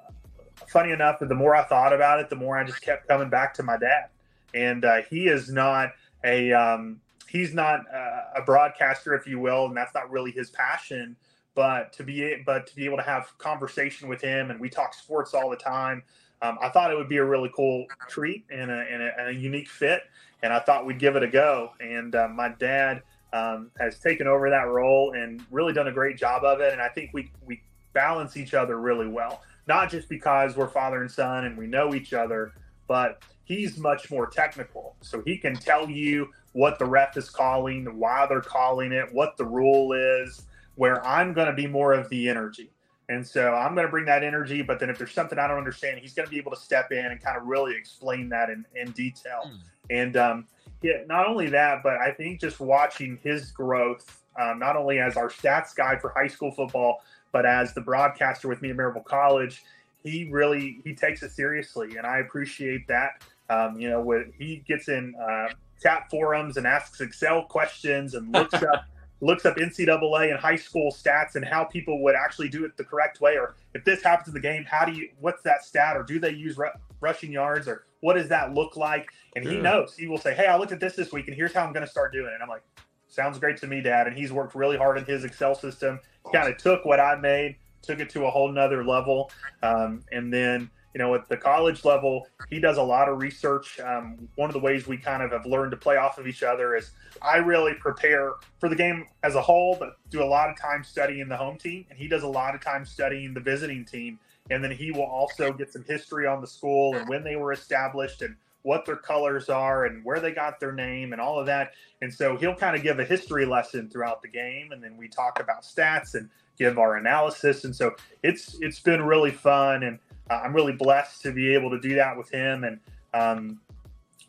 funny enough, the more I thought about it, the more I just kept coming back to my dad. And uh, he is not a, um, he's not uh, a broadcaster, if you will, and that's not really his passion. But to be but to be able to have conversation with him, and we talk sports all the time. Um, I thought it would be a really cool treat and a, and a, and a unique fit, and I thought we'd give it a go. And uh, my dad um, has taken over that role and really done a great job of it. And I think we we balance each other really well, not just because we're father and son and we know each other, but he's much more technical, so he can tell you what the ref is calling, why they're calling it, what the rule is, where I'm going to be more of the energy. And so I'm going to bring that energy, but then if there's something I don't understand, he's going to be able to step in and kind of really explain that in, in detail. Mm. And um, yeah, not only that, but I think just watching his growth, um, not only as our stats guy for high school football, but as the broadcaster with me at Maryville College, he really he takes it seriously, and I appreciate that. Um, you know, when he gets in uh, chat forums and asks Excel questions and looks <laughs> up looks up NCAA and high school stats and how people would actually do it the correct way, or if this happens in the game, how do you what's that stat, or do they use rushing yards, or what does that look like? And he knows. He will say, "Hey, I looked at this this week, and here's how I'm going to start doing it." And I'm like, "Sounds great to me, Dad." And he's worked really hard in his Excel system. Kind of took what I made, took it to a whole nother level, um, and then you know, at the college level, he does a lot of research. Um, one of the ways we kind of have learned to play off of each other is I really prepare for the game as a whole, but do a lot of time studying the home team, and he does a lot of time studying the visiting team. And then he will also get some history on the school and when they were established and what their colors are and where they got their name and all of that. And so he'll kind of give a history lesson throughout the game, and then we talk about stats and give our analysis. And so it's it's been really fun and uh, I'm really blessed to be able to do that with him. And um,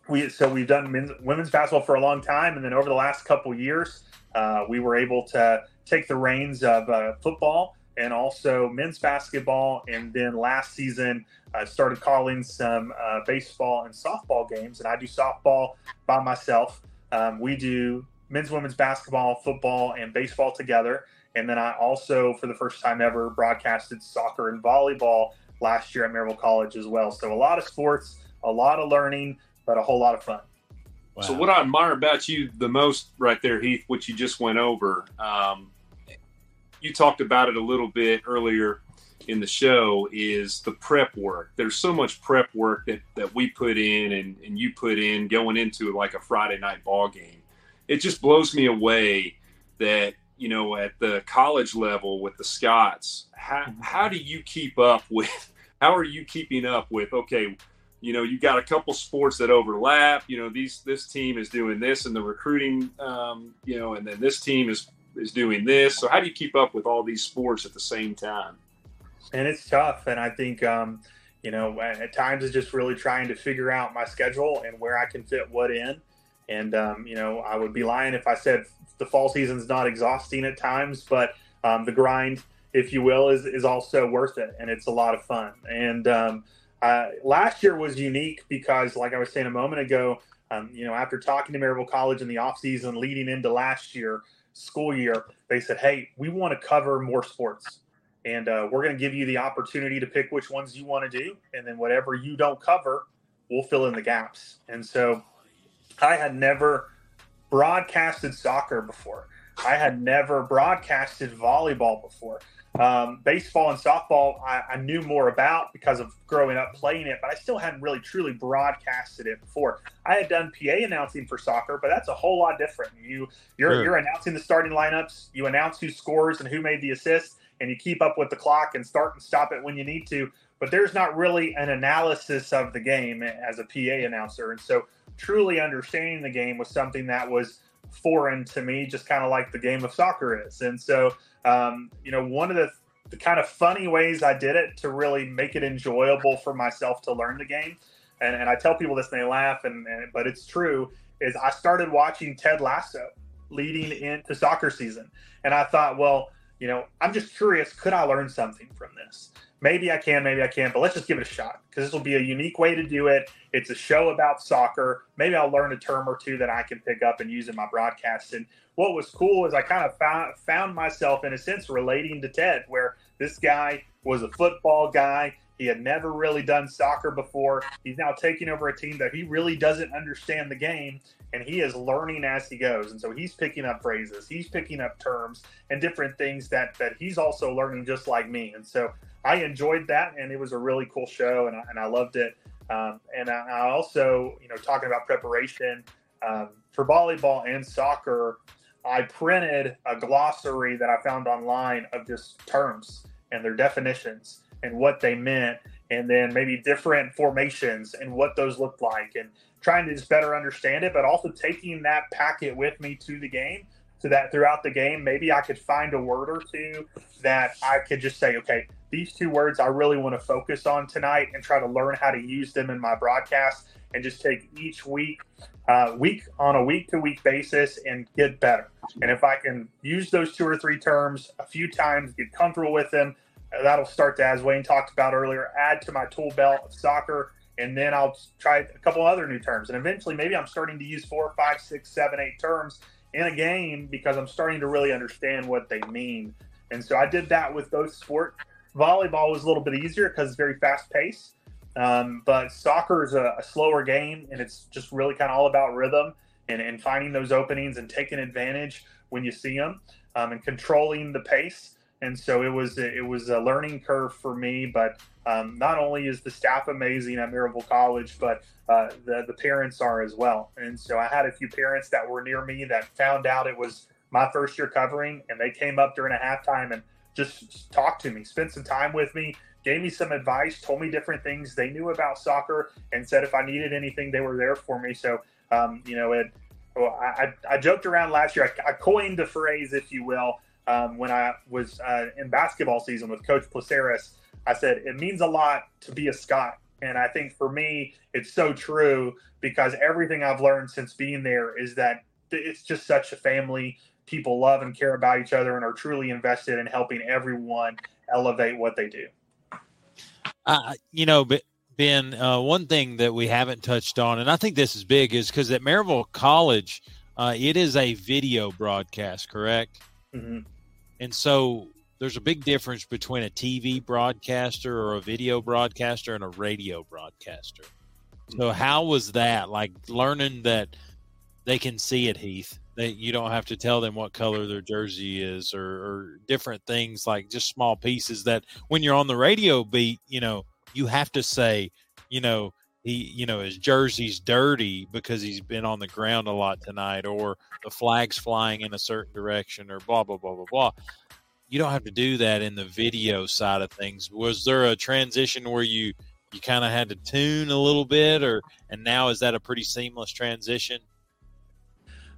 we so we've done men's, women's basketball for a long time, and then over the last couple years, uh, we were able to take the reins of uh, football and also men's basketball. And then last season, I started calling some uh, baseball and softball games, and I do softball by myself. Um, we do men's, women's basketball, football, and baseball together. And then I also, for the first time ever, broadcasted soccer and volleyball last year at Maryville College as well. So a lot of sports, a lot of learning, but a whole lot of fun. Wow. So what I admire about you the most right there, Heath, what you just went over, um, you talked about it a little bit earlier in the show is the prep work. There's so much prep work that, that we put in and, and you put in going into like a Friday night ball game. It just blows me away that, you know, at the college level with the Scots, how, how do you keep up with, <laughs> how are you keeping up with, okay, you know, you got a couple sports that overlap. You know, these this team is doing this and the recruiting, um, you know, and then this team is is doing this. So how do you keep up with all these sports at the same time? And it's tough, and I think um, you know at times it's just really trying to figure out my schedule and where I can fit what in. And um, you know, I would be lying if I said the fall season's not exhausting at times, but um, the grind, if you will, is is also worth it, and it's a lot of fun. And um, uh, last year was unique because, like I was saying a moment ago, um, you know, after talking to Maryville College in the offseason leading into last year school year, they said, "Hey, we want to cover more sports, and uh, we're going to give you the opportunity to pick which ones you want to do, and then whatever you don't cover, we'll fill in the gaps." And so, I had never broadcasted soccer before. I had never broadcasted volleyball before. Um, baseball and softball, I, I, knew more about because of growing up playing it, but I still hadn't really truly broadcasted it before. I had done PA announcing for soccer, but that's a whole lot different. You you're sure. you're announcing the starting lineups, you announce who scores and who made the assist, and you keep up with the clock and start and stop it when you need to. But there's not really an analysis of the game as a PA announcer, and so truly understanding the game was something that was foreign to me, just kind of like the game of soccer is. And so um, you know, one of the, the kind of funny ways I did it to really make it enjoyable for myself to learn the game, and, and I tell people this and they laugh, and, and but it's true, is I started watching Ted Lasso leading into soccer season, and I thought, well, you know, I'm just curious, could I learn something from this? maybe I can, maybe I can't, but let's just give it a shot because this will be a unique way to do it. It's a show about soccer. Maybe I'll learn a term or two that I can pick up and use in my broadcast. And what was cool is I kind of found, found myself, in a sense, relating to Ted, where this guy was a football guy. He had never really done soccer before. He's now taking over a team that he really doesn't understand the game, and he is learning as he goes. And so he's picking up phrases, he's picking up terms and different things that that he's also learning just like me. And so I enjoyed that, and it was a really cool show, and I, and I loved it. Um, and I, I, also, you know, talking about preparation um, for volleyball and soccer, I printed a glossary that I found online of just terms and their definitions and what they meant, and then maybe different formations and what those looked like, and trying to just better understand it, but also taking that packet with me to the game so that throughout the game, maybe I could find a word or two that I could just say, okay, these two words I really want to focus on tonight and try to learn how to use them in my broadcast and just take each week, uh, week on a week to week basis and get better. And if I can use those two or three terms a few times, get comfortable with them, that'll start to, as Wayne talked about earlier, add to my tool belt of soccer. And then I'll try a couple other new terms. And eventually, maybe I'm starting to use four, five, six, seven, eight terms in a game because I'm starting to really understand what they mean. And so I did that with both sports. Volleyball was a little bit easier because it's very fast paced. Um, but soccer is a, a, slower game and it's just really kind of all about rhythm and, and, finding those openings and taking advantage when you see them um, and controlling the pace. And so it was it was a learning curve for me. But um, not only is the staff amazing at Maryville College, but uh, the the parents are as well. And so I had a few parents that were near me that found out it was my first year covering, and they came up during a halftime and just talked to me, spent some time with me, gave me some advice, told me different things they knew about soccer, and said if I needed anything, they were there for me. So um, you know, it. Well, I, I joked around last year. I, I coined the phrase, if you will, um, when I was uh, in basketball season with Coach Placeris. I said it means a lot to be a Scot and I think for me, it's so true because everything I've learned since being there is that it's just such a family. People love and care about each other and are truly invested in helping everyone elevate what they do. Uh, you know, but Ben, uh, one thing that we haven't touched on, and I think this is big, is because at Maryville College, uh, it is a video broadcast, correct? Mm-hmm. And so there's a big difference between a TV broadcaster or a video broadcaster and a radio broadcaster. So mm-hmm. how was that? Like learning that they can see it, Heath. That you don't have to tell them what color their jersey is, or, or different things like just small pieces that when you're on the radio beat, you know, you have to say, you know, he, you know, his jersey's dirty because he's been on the ground a lot tonight, or the flag's flying in a certain direction, or blah blah blah blah blah. You don't have to do that in the video side of things. Was there a transition where you you kind of had to tune a little bit, or and now is that a pretty seamless transition?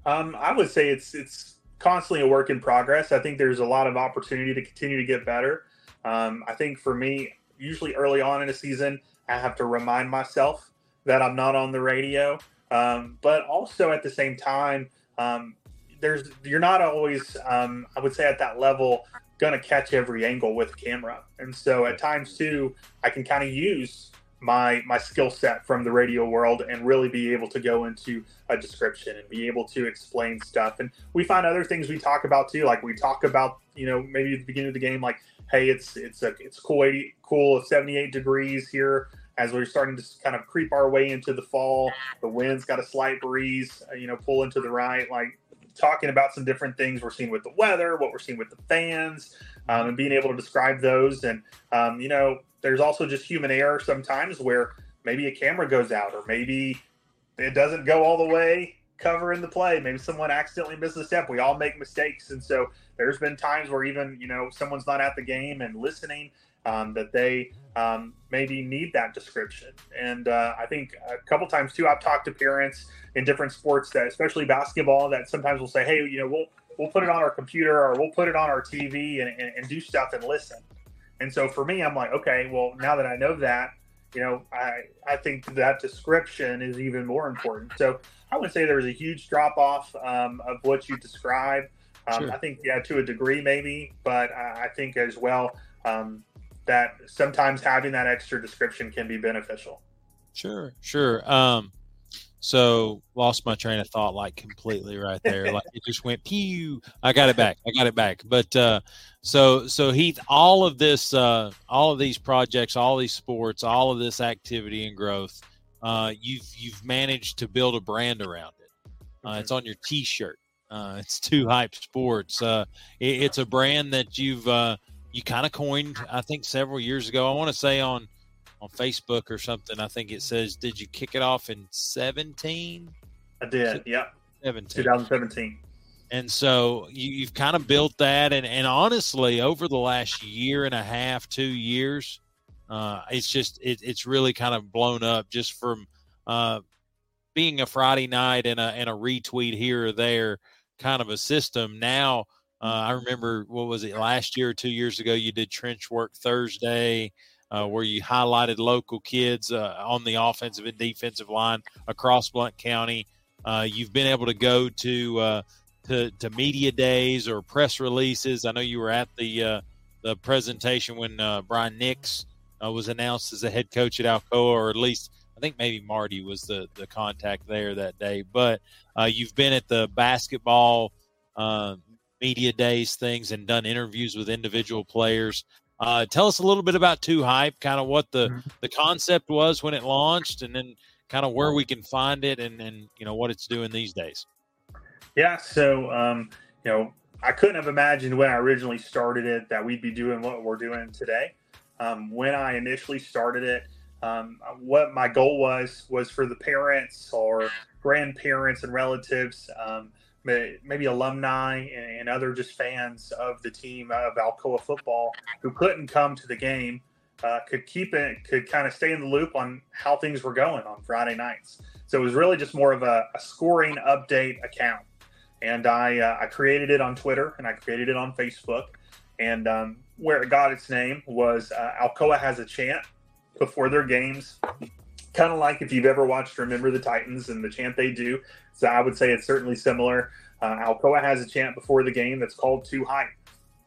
Um, I would say it's it's constantly a work in progress. I think there's a lot of opportunity to continue to get better. Um, I think for me, usually early on in a season, I have to remind myself that I'm not on the radio. Um, but also at the same time, um, there's you're not always, um, I would say, at that level going to catch every angle with a camera. And so at times too, I can kind of use my my skill set from the radio world and really be able to go into a description and be able to explain stuff and we find other things we talk about too like we talk about you know maybe at the beginning of the game like hey it's it's a it's cool 80 cool 78 degrees here as we're starting to kind of creep our way into the fall the wind's got a slight breeze uh, you know pulling to the right like talking about some different things we're seeing with the weather what we're seeing with the fans um, and being able to describe those and um, you know there's also just human error sometimes where maybe a camera goes out or maybe it doesn't go all the way covering the play. Maybe someone accidentally misses a step. We all make mistakes. And so there's been times where even, you know, someone's not at the game and listening um, that they um, maybe need that description. And uh, I think a couple times too, I've talked to parents in different sports that, especially basketball, that sometimes will say, hey, you know, we'll, we'll put it on our computer or we'll put it on our TV and, and, and do stuff and listen. And so for me, I'm like, okay, well, now that I know that, you know, I, I think that description is even more important. So I would say there was a huge drop off um, of what you described. Um, sure. I think, yeah, to a degree, maybe, but I, I think as well um, that sometimes having that extra description can be beneficial. Sure, sure. Um, so lost my train of thought like completely right there. like it just went pew. I got it back. I got it back. But uh, so so Heath, all of this, uh, all of these projects, all these sports, all of this activity and growth, uh, you've you've managed to build a brand around it. Uh, mm-hmm. It's on your T-shirt. Uh, it's Two Hype Sports. Uh, it, it's a brand that you've uh, you kind of coined, I think, several years ago. I want to say on on Facebook or something. I think it says, "Did you kick it off in 17?" I did. Yeah, 17. 2017. And so you, have kind of built that, and, and honestly, over the last year and a half, two years, uh, it's just it, it's really kind of blown up just from uh, being a Friday night and a and a retweet here or there kind of a system. Now uh, I remember what was it last year or two years ago? You did trench work Thursday uh, where you highlighted local kids uh, on the offensive and defensive line across Blount County. Uh, you've been able to go to, uh, to to media days or press releases. I know you were at the uh, the presentation when uh, Brian Nix was announced as the head coach at Alcoa, or at least I think maybe Marty was the the contact there that day. But you've been at the basketball media days things and done interviews with individual players. Uh, tell us a little bit about Two Hype, kind of what the mm-hmm. the concept was when it launched, and then kind of where we can find it, and and you know what it's doing these days. Yeah, so um, you know, I couldn't have imagined when I originally started it that we'd be doing what we're doing today. Um, when I initially started it, um, what my goal was was for the parents or grandparents and relatives um, maybe alumni and, other just fans of the team of Alcoa football who couldn't come to the game uh, could keep it, could kind of stay in the loop on how things were going on Friday nights. So it was really just more of a, a scoring update account. And I, uh, I created it on Twitter and I created it on Facebook. And um, where it got its name was uh, Alcoa has a chant before their games kind of like if you've ever watched Remember the Titans and the chant they do. So I would say it's certainly similar. Uh, Alcoa has a chant before the game that's called Two Hype.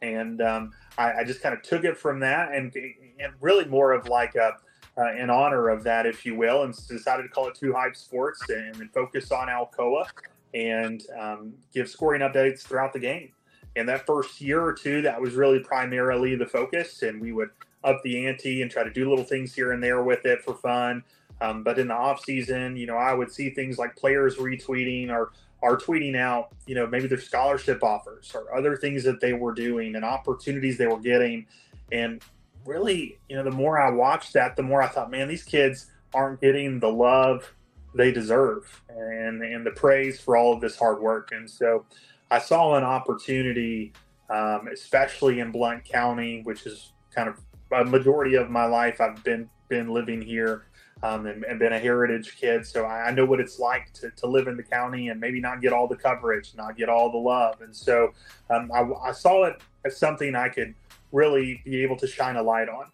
And um, I, I, just kind of took it from that and, and really more of like a, uh, in honor of that, if you will, and decided to call it Two Hype Sports and, and focus on Alcoa and um, give scoring updates throughout the game. And that first year or two, that was really primarily the focus. And we would up the ante and try to do little things here and there with it for fun. Um, but in the off season, you know, I would see things like players retweeting or are tweeting out, you know, maybe their scholarship offers or other things that they were doing and opportunities they were getting. And really, you know, the more I watched that, the more I thought, man, these kids aren't getting the love they deserve and and the praise for all of this hard work. And so I saw an opportunity, um, especially in Blount County, which is kind of a majority of my life. I've been been living here um, and, and, been a heritage kid, so I, I know what it's like to, to live in the county and maybe not get all the coverage, not get all the love. And so um, I, I saw it as something I could really be able to shine a light on.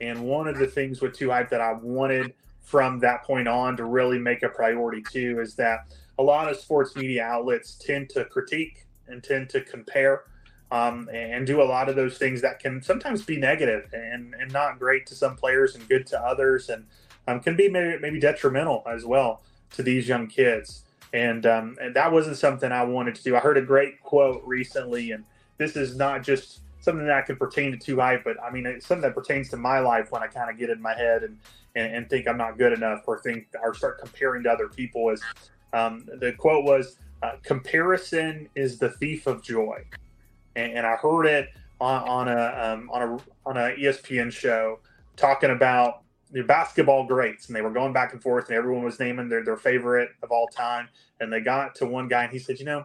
And one of the things with Two Hype that I wanted from that point on to really make a priority too is that a lot of sports media outlets tend to critique and tend to compare um, and do a lot of those things that can sometimes be negative and, and not great to some players and good to others and um, can be maybe, maybe detrimental as well to these young kids. And, um, and that wasn't something I wanted to do. I heard a great quote recently, and this is not just something that can pertain to too high, but I mean, it's something that pertains to my life when I kind of get in my head and, and, and, think I'm not good enough or think or start comparing to other people. Is um, the quote was, uh, "Comparison is the thief of joy," and, and I heard it on, on a um, on a on a ESPN show talking about the basketball greats, and they were going back and forth, and everyone was naming their their favorite of all time, and they got to one guy, and he said, "You know."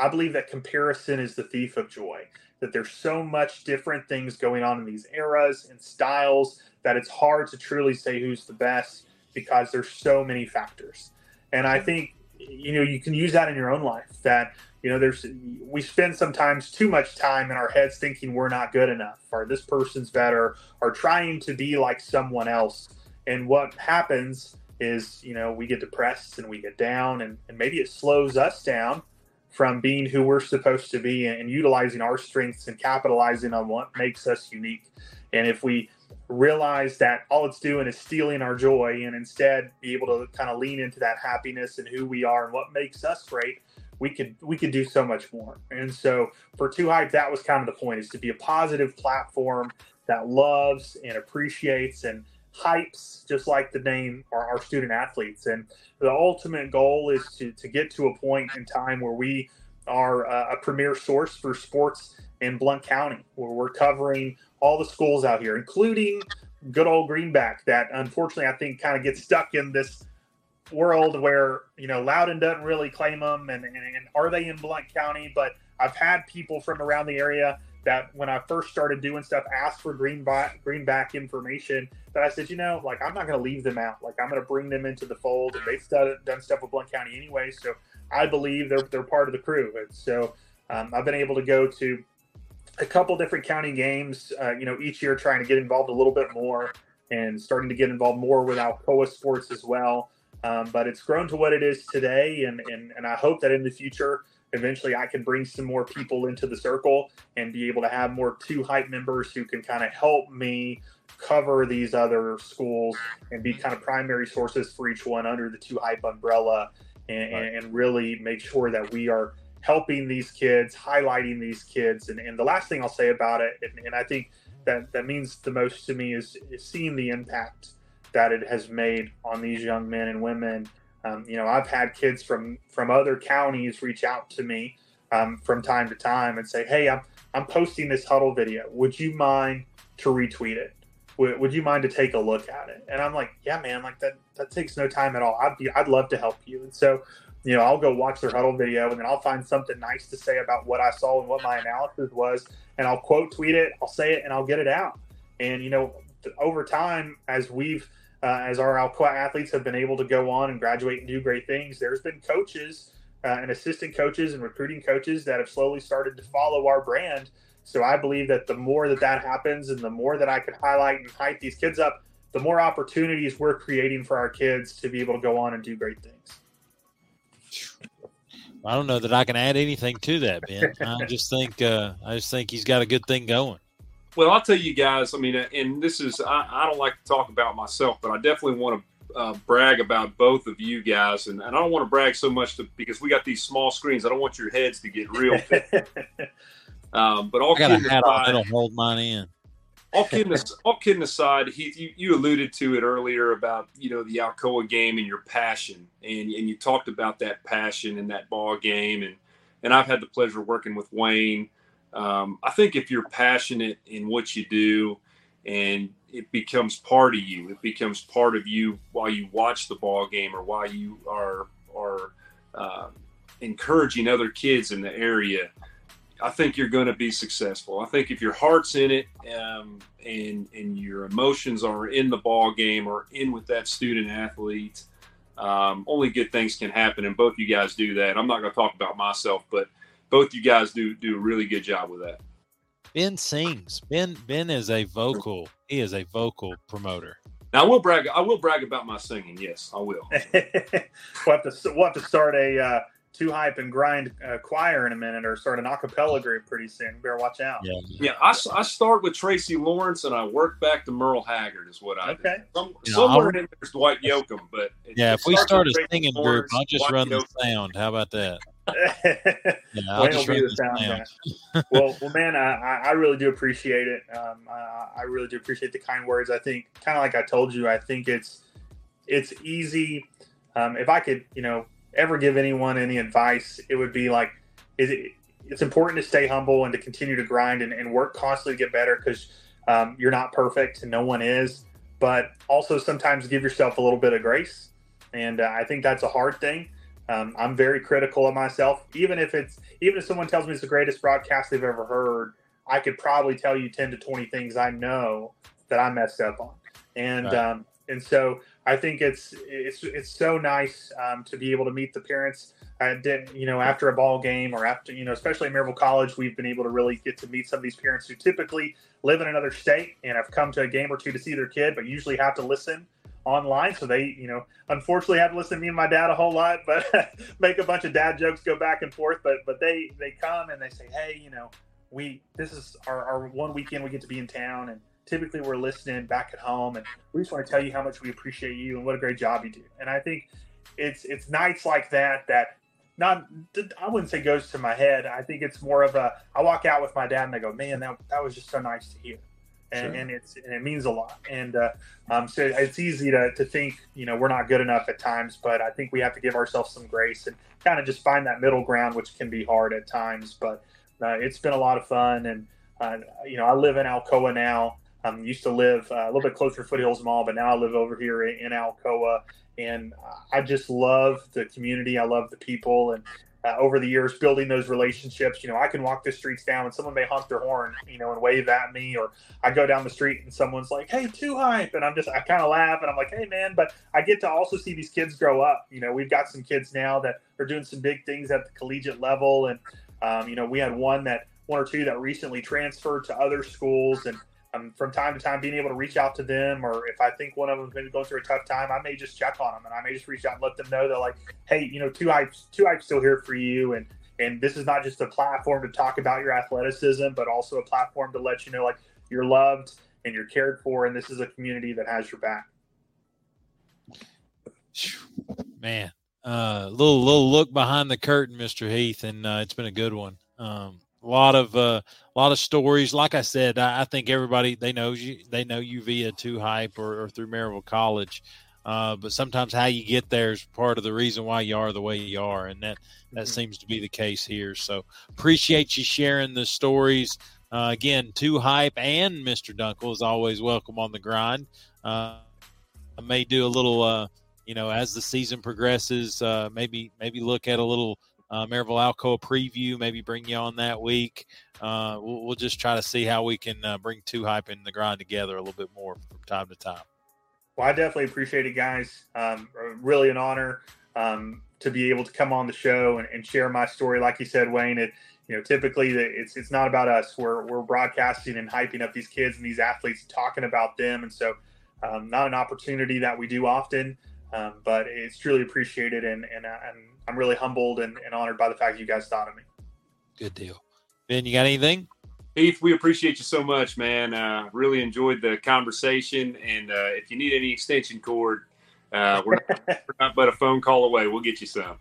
I believe that comparison is the thief of joy that there's so much different things going on in these eras and styles that it's hard to truly say who's the best because there's so many factors. And I think you know you can use that in your own life that you know there's we spend sometimes too much time in our heads thinking we're not good enough or this person's better or trying to be like someone else and what happens is you know we get depressed and we get down and, and maybe it slows us down from being who we're supposed to be and, utilizing our strengths and capitalizing on what makes us unique. And if we realize that all it's doing is stealing our joy and instead be able to kind of lean into that happiness and who we are and what makes us great, we could we could do so much more. And so for Two Hype, that was kind of the point is to be a positive platform that loves and appreciates and hypes, just like the name, our, our student athletes. And the ultimate goal is to, to get to a point in time where we are a, a premier source for sports in Blount County, where we're covering all the schools out here, including good old Greenback, that unfortunately I think kind of gets stuck in this world where you know Loudon doesn't really claim them, and, and, and are they in Blount County? But I've had people from around the area that when I first started doing stuff, asked for greenback greenback information. That I said, you know, like I'm not going to leave them out. Like I'm going to bring them into the fold, and they've done, done stuff with Blount County anyway. So I believe they're they're part of the crew. And so um, I've been able to go to a couple different county games, uh, you know, each year trying to get involved a little bit more and starting to get involved more with Alcoa sports as well. Um, but it's grown to what it is today, and, and and I hope that in the future eventually I can bring some more people into the circle and be able to have more two hype members who can kind of help me cover these other schools and be kind of primary sources for each one under the two hype umbrella and, right. and really make sure that we are helping these kids, highlighting these kids. And, and the last thing I'll say about it, and, and I think that that means the most to me is, is seeing the impact that it has made on these young men and women um, you know, I've had kids from from other counties reach out to me um, from time to time and say, "Hey, I'm I'm posting this huddle video. Would you mind to retweet it? Would, would you mind to take a look at it?" And I'm like, "Yeah, man. Like that that takes no time at all. I'd be I'd love to help you." And so, you know, I'll go watch their huddle video and then I'll find something nice to say about what I saw and what my analysis was, and I'll quote tweet it. I'll say it and I'll get it out. And you know, over time, as we've uh, as our Alcoa athletes have been able to go on and graduate and do great things, there's been coaches uh, and assistant coaches and recruiting coaches that have slowly started to follow our brand. So I believe that the more that that happens and the more that I can highlight and hype these kids up, the more opportunities we're creating for our kids to be able to go on and do great things. I don't know that I can add anything to that, Ben. I just think uh, I just think he's got a good thing going. Well, I'll tell you guys. I mean, and this is I, I don't like to talk about myself, but I definitely want to uh, brag about both of you guys, and, and I don't want to brag so much to, because we got these small screens. I don't want your heads to get real. <laughs> um, but all I got a hat on that'll hold mine in. all kidding, all kidding aside, Heath, you, you alluded to it earlier about you know the Alcoa game and your passion, and and you talked about that passion in that ball game, and and I've had the pleasure of working with Wayne. Um, I think if you're passionate in what you do, and it becomes part of you, it becomes part of you while you watch the ball game or while you are are uh, encouraging other kids in the area I think you're going to be successful. I think if your heart's in it um, and and your emotions are in the ball game or in with that student athlete, um, only good things can happen. And both you guys do that. I'm not going to talk about myself, but both you guys do do a really good job with that. Ben sings. Ben Ben is a vocal. He is a vocal promoter. Now I will brag. I will brag about my singing. Yes, I will. <laughs> we'll have to we'll have to start a. Uh two hype and grind uh, choir in a minute or start an acapella group pretty soon. better watch out. Yeah, yeah. I, I start with Tracy Lawrence and I work back to Merle Haggard is what I okay. do. Some, somewhere in there's Dwight Yoakam, but yeah, if we start a singing group, I'll just Dwight run Yoakam. the sound. How about that? Yeah, <laughs> I'll just run the sound. sound. <laughs> well, well, man, I, I really do appreciate it. Um, I, I really do appreciate the kind words. I think, kind of like I told you, I think it's it's easy. Um, if I could, you know, ever give anyone any advice, it would be like, is it, it's important to stay humble and to continue to grind and, and work constantly to get better because um, you're not perfect and no one is. But also sometimes give yourself a little bit of grace. And uh, I think that's a hard thing. Um, I'm very critical of myself. Even if it's even if someone tells me it's the greatest broadcast they've ever heard, I could probably tell you 10 to 20 things I know that I messed up on. And right. um, and so I think it's it's it's so nice um, to be able to meet the parents. I did, you know, after a ball game or after, you know, especially at Maryville College, we've been able to really get to meet some of these parents who typically live in another state and have come to a game or two to see their kid, but usually have to listen online. So they, you know, unfortunately have to listen to me and my dad a whole lot, but <laughs> make a bunch of dad jokes go back and forth. But but they they come and they say, hey, you know, we this is our, our one weekend we get to be in town and typically we're listening back at home and we just want to tell you how much we appreciate you and what a great job you do. And I think it's it's nights like that that not I wouldn't say goes to my head. I think it's more of a I walk out with my dad and I go, man, that, that was just so nice to hear. And, sure. and it's and it means a lot. And uh, um, so it's easy to, to think you know we're not good enough at times, but I think we have to give ourselves some grace and kind of just find that middle ground, which can be hard at times. But uh, it's been a lot of fun, and uh, you know I live in Alcoa now, I um, used to live uh, a little bit closer to Foothills Mall, but now I live over here in, in Alcoa, and I just love the community. I love the people, and uh, over the years building those relationships. You know, I can walk the streets down and someone may honk their horn, you know, and wave at me, or I go down the street and someone's like, "Hey, two hype," and I'm just I kind of laugh and I'm like, "Hey, man," but I get to also see these kids grow up. You know, we've got some kids now that are doing some big things at the collegiate level, and um, you know, we had one that one or two that recently transferred to other schools and um, from time to time being able to reach out to them, or if I think one of them's maybe going through a tough time, I may just check on them and I may just reach out and let them know that like, hey, you know, two hypes, two hypes still here for you, and and this is not just a platform to talk about your athleticism, but also a platform to let you know like you're loved and you're cared for, and this is a community that has your back. Man, uh, little little look behind the curtain, Mister Heath, and uh, it's been a good one. Um, a lot of uh, a lot of stories. Like I said, I, I, think everybody they know you they know you via two hype or, or through Maryville College. Uh, but sometimes how you get there is part of the reason why you are the way you are, and that that mm-hmm. seems to be the case here. So appreciate you sharing the stories. Uh, again, two hype and Mr. Dunkel is always welcome on the grind. Uh, I may do a little, uh, you know, as the season progresses, uh, maybe maybe look at a little uh, Maryville Alcoa preview, maybe bring you on that week. Uh, we'll, we'll, just try to see how we can uh, bring two hype in the grind together a little bit more from time to time. Well, I definitely appreciate it, guys. Um, really an honor um, to be able to come on the show and, and, share my story. Like you said, Wayne, it you know typically it's it's not about us. We're we're broadcasting and hyping up these kids and these athletes, talking about them, and so um, not an opportunity that we do often. Um, but it's truly appreciated, and and, uh, and I'm really humbled and, and honored by the fact you guys thought of me. Good deal. Ben, you got anything? Heath, we appreciate you so much, man. Uh, really enjoyed the conversation. And uh, if you need any extension cord, uh, we're, not, <laughs> we're, not, but a phone call away. We'll get you some.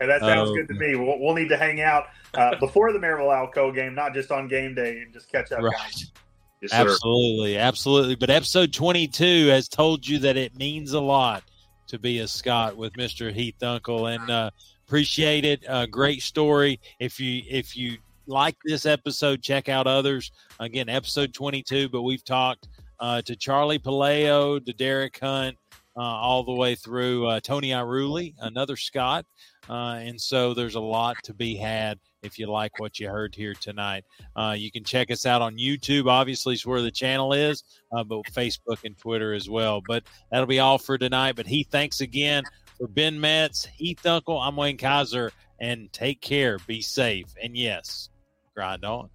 Hey, that sounds good to me. We'll, we'll, need to hang out uh, before the Maryville Alcoa game, not just on game day, and just catch up. Right. Guys. Yes, absolutely, absolutely. But episode 22 has told you that it means a lot to be a Scot with Mr. Heath Dunkel, and uh, appreciate it. Uh, great story. If you if you like this episode, check out others. Again, episode 22. But we've talked uh, to Charlie Palaio, to Derek Hunt, uh, all the way through uh, Tony Iruli, another Scot. Uh, and so there's a lot to be had if you like what you heard here tonight. Uh, you can check us out on YouTube, obviously, is where the channel is, uh, but Facebook and Twitter as well. But that'll be all for tonight. But Heath, thanks again for Ben Metz, Heath Dunkel. I'm Wayne Kaiser, and take care, be safe, and yes, grind on.